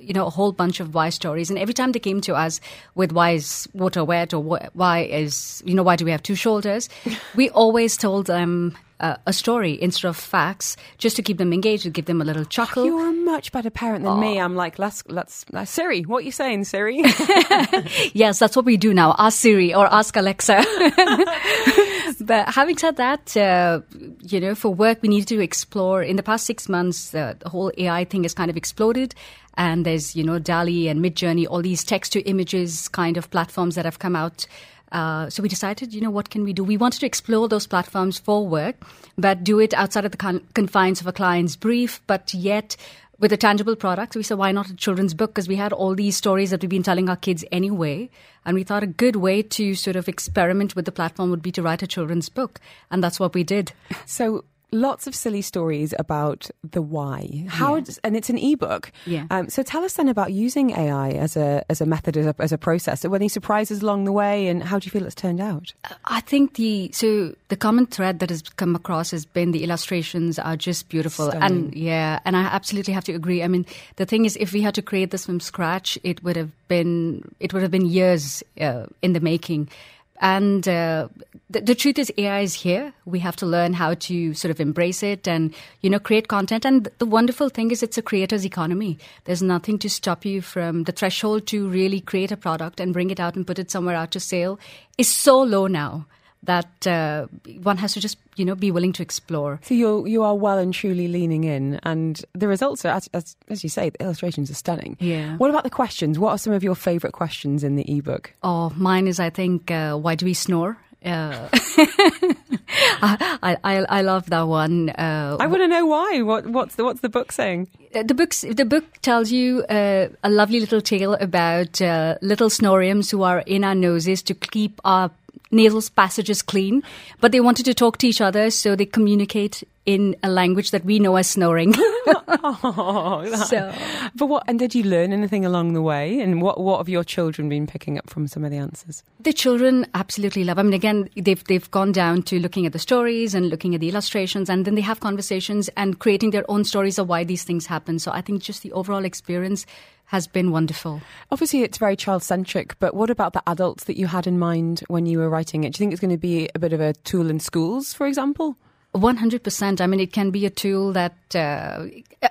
you know, a whole bunch of why stories. And every time they came to us with why is water wet or why is, you know, why do we have two shoulders? [LAUGHS] we always told them uh, a story instead of facts just to keep them engaged, to give them a little chuckle. You're a much better parent than me. I'm like, let's, let's, uh, Siri, what are you saying, Siri? [LAUGHS] yes, that's what we do now. Ask Siri or ask Alexa. [LAUGHS] but having said that, uh, you know, for work, we needed to explore. In the past six months, uh, the whole AI thing has kind of exploded. And there's, you know, DALL-E and Midjourney, all these text to images kind of platforms that have come out. Uh, so we decided, you know, what can we do? We wanted to explore those platforms for work, but do it outside of the con- confines of a client's brief, but yet with a tangible product. We said, why not a children's book? Because we had all these stories that we've been telling our kids anyway. And we thought a good way to sort of experiment with the platform would be to write a children's book. And that's what we did. So lots of silly stories about the why. How yeah. and it's an ebook. Yeah. Um, so tell us then about using AI as a as a method as a, as a process. Were any surprises along the way, and how do you feel it's turned out? I think the so the common thread that has come across has been the illustrations are just beautiful, Stunning. and yeah, and I absolutely have to agree. I mean, the thing is, if we had to create this from scratch, it would have been it would have been years uh, in the making. And uh, the, the, truth is, AI is here. We have to learn how to sort of embrace it and, you know, create content. And the wonderful thing is, it's a creator's economy. There's nothing to stop you from the threshold to really create a product and bring it out and put it somewhere out to sale is so low now that uh, one has to just you know be willing to explore. So you you are well and truly leaning in, and the results are as, as, as you say, the illustrations are stunning. Yeah. What about the questions? What are some of your favourite questions in the ebook? Oh, mine is I think uh, why do we snore? Uh, [LAUGHS] I, I, I love that one. Uh, I want to know why. What what's the what's the book saying? Uh, the books the book tells you uh, a lovely little tale about uh, little snorriums who are in our noses to keep our nasal passages clean, but they wanted to talk to each other, so they communicate in a language that we know as snoring. [LAUGHS] oh, so, but what? And did you learn anything along the way? And what what have your children been picking up from some of the answers? The children absolutely love. I mean, again, they've they've gone down to looking at the stories and looking at the illustrations, and then they have conversations and creating their own stories of why these things happen. So I think just the overall experience has been wonderful. Obviously, it's very child centric, but what about the adults that you had in mind when you were writing it? Do you think it's going to be a bit of a tool in schools, for example? 100%. I mean, it can be a tool that uh,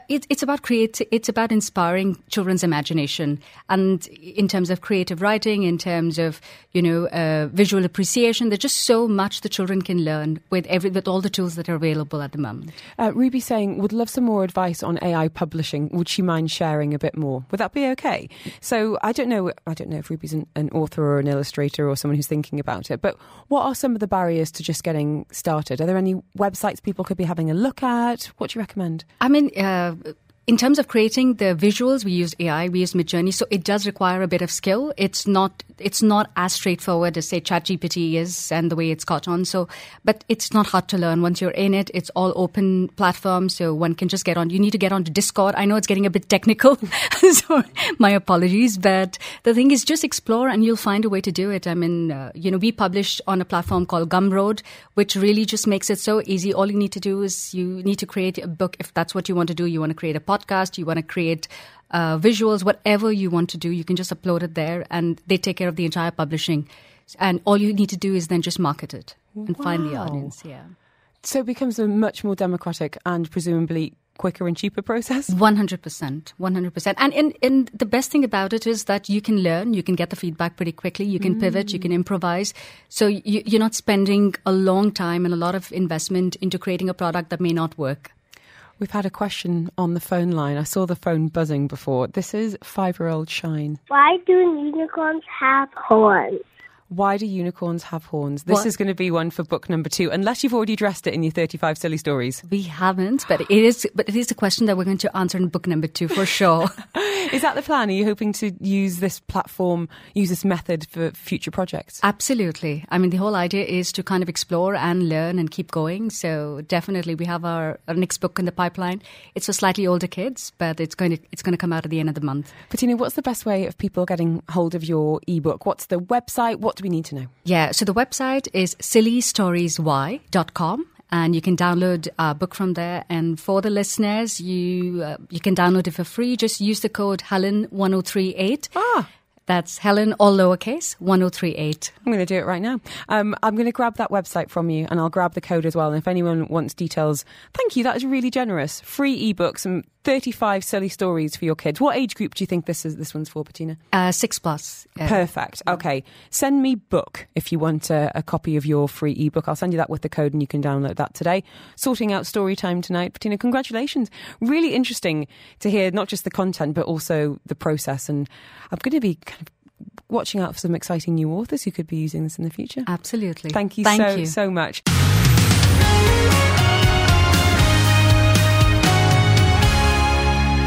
it, it's about create. It's about inspiring children's imagination, and in terms of creative writing, in terms of you know uh, visual appreciation, there's just so much the children can learn with every with all the tools that are available at the moment. Uh, Ruby saying would love some more advice on AI publishing. Would she mind sharing a bit more? Would that be okay? So I don't know. I don't know if Ruby's an, an author or an illustrator or someone who's thinking about it. But what are some of the barriers to just getting started? Are there any websites people could be having a look at? What do you recommend? I mean, uh, in terms of creating the visuals, we use AI, we use Midjourney, so it does require a bit of skill. It's not it's not as straightforward as say ChatGPT is and the way it's caught on. So, but it's not hard to learn once you're in it. It's all open platform, so one can just get on. You need to get onto Discord. I know it's getting a bit technical, [LAUGHS] so my apologies. But the thing is, just explore and you'll find a way to do it. I mean, uh, you know, we published on a platform called Gumroad, which really just makes it so easy. All you need to do is you need to create a book if that's what you want to do. You want to create a podcast, you want to create uh, visuals, whatever you want to do, you can just upload it there and they take care of the entire publishing. And all you need to do is then just market it and wow. find the audience. Yeah. So it becomes a much more democratic and presumably quicker and cheaper process? 100%. 100%. And, and, and the best thing about it is that you can learn, you can get the feedback pretty quickly, you can pivot, you can improvise. So you, you're not spending a long time and a lot of investment into creating a product that may not work. We've had a question on the phone line. I saw the phone buzzing before. This is five year old Shine. Why do unicorns have horns? Why do unicorns have horns? This What? is going to be one for book number two, unless you've already addressed it in your 35 silly stories. We haven't, but it is. But it is a question that we're going to answer in book number two for sure. [LAUGHS] [LAUGHS] Is that the plan? Are you hoping to use this platform, use this method for future projects? Absolutely. I mean, the whole idea is to kind of explore and learn and keep going. So definitely, we have our, our next book in the pipeline. It's for slightly older kids, but it's going to it's going to come out at the end of the month. Bettina, what's the best way of people getting hold of your ebook? What's the website? What do we need to know? Yeah. So the website is sillystorieswhy.com. And you can download a book from there. And for the listeners, you uh, you can download it for free. Just use the code Helen1038. Ah. That's Helen, all lowercase, 1038. I'm going to do it right now. Um, I'm going to grab that website from you and I'll grab the code as well. And if anyone wants details, thank you. That is really generous. Free ebooks and 35 silly stories for your kids. What age group do you think this is? This one's for, Bettina? Uh, six plus. Uh, Perfect. Okay. Send me book if you want a, a copy of your free ebook. I'll send you that with the code and you can download that today. Sorting out story time tonight. Bettina, congratulations. Really interesting to hear not just the content, but also the process. And I'm going to be kind of watching out for some exciting new authors who could be using this in the future. Absolutely. Thank you Thank so, you. so much.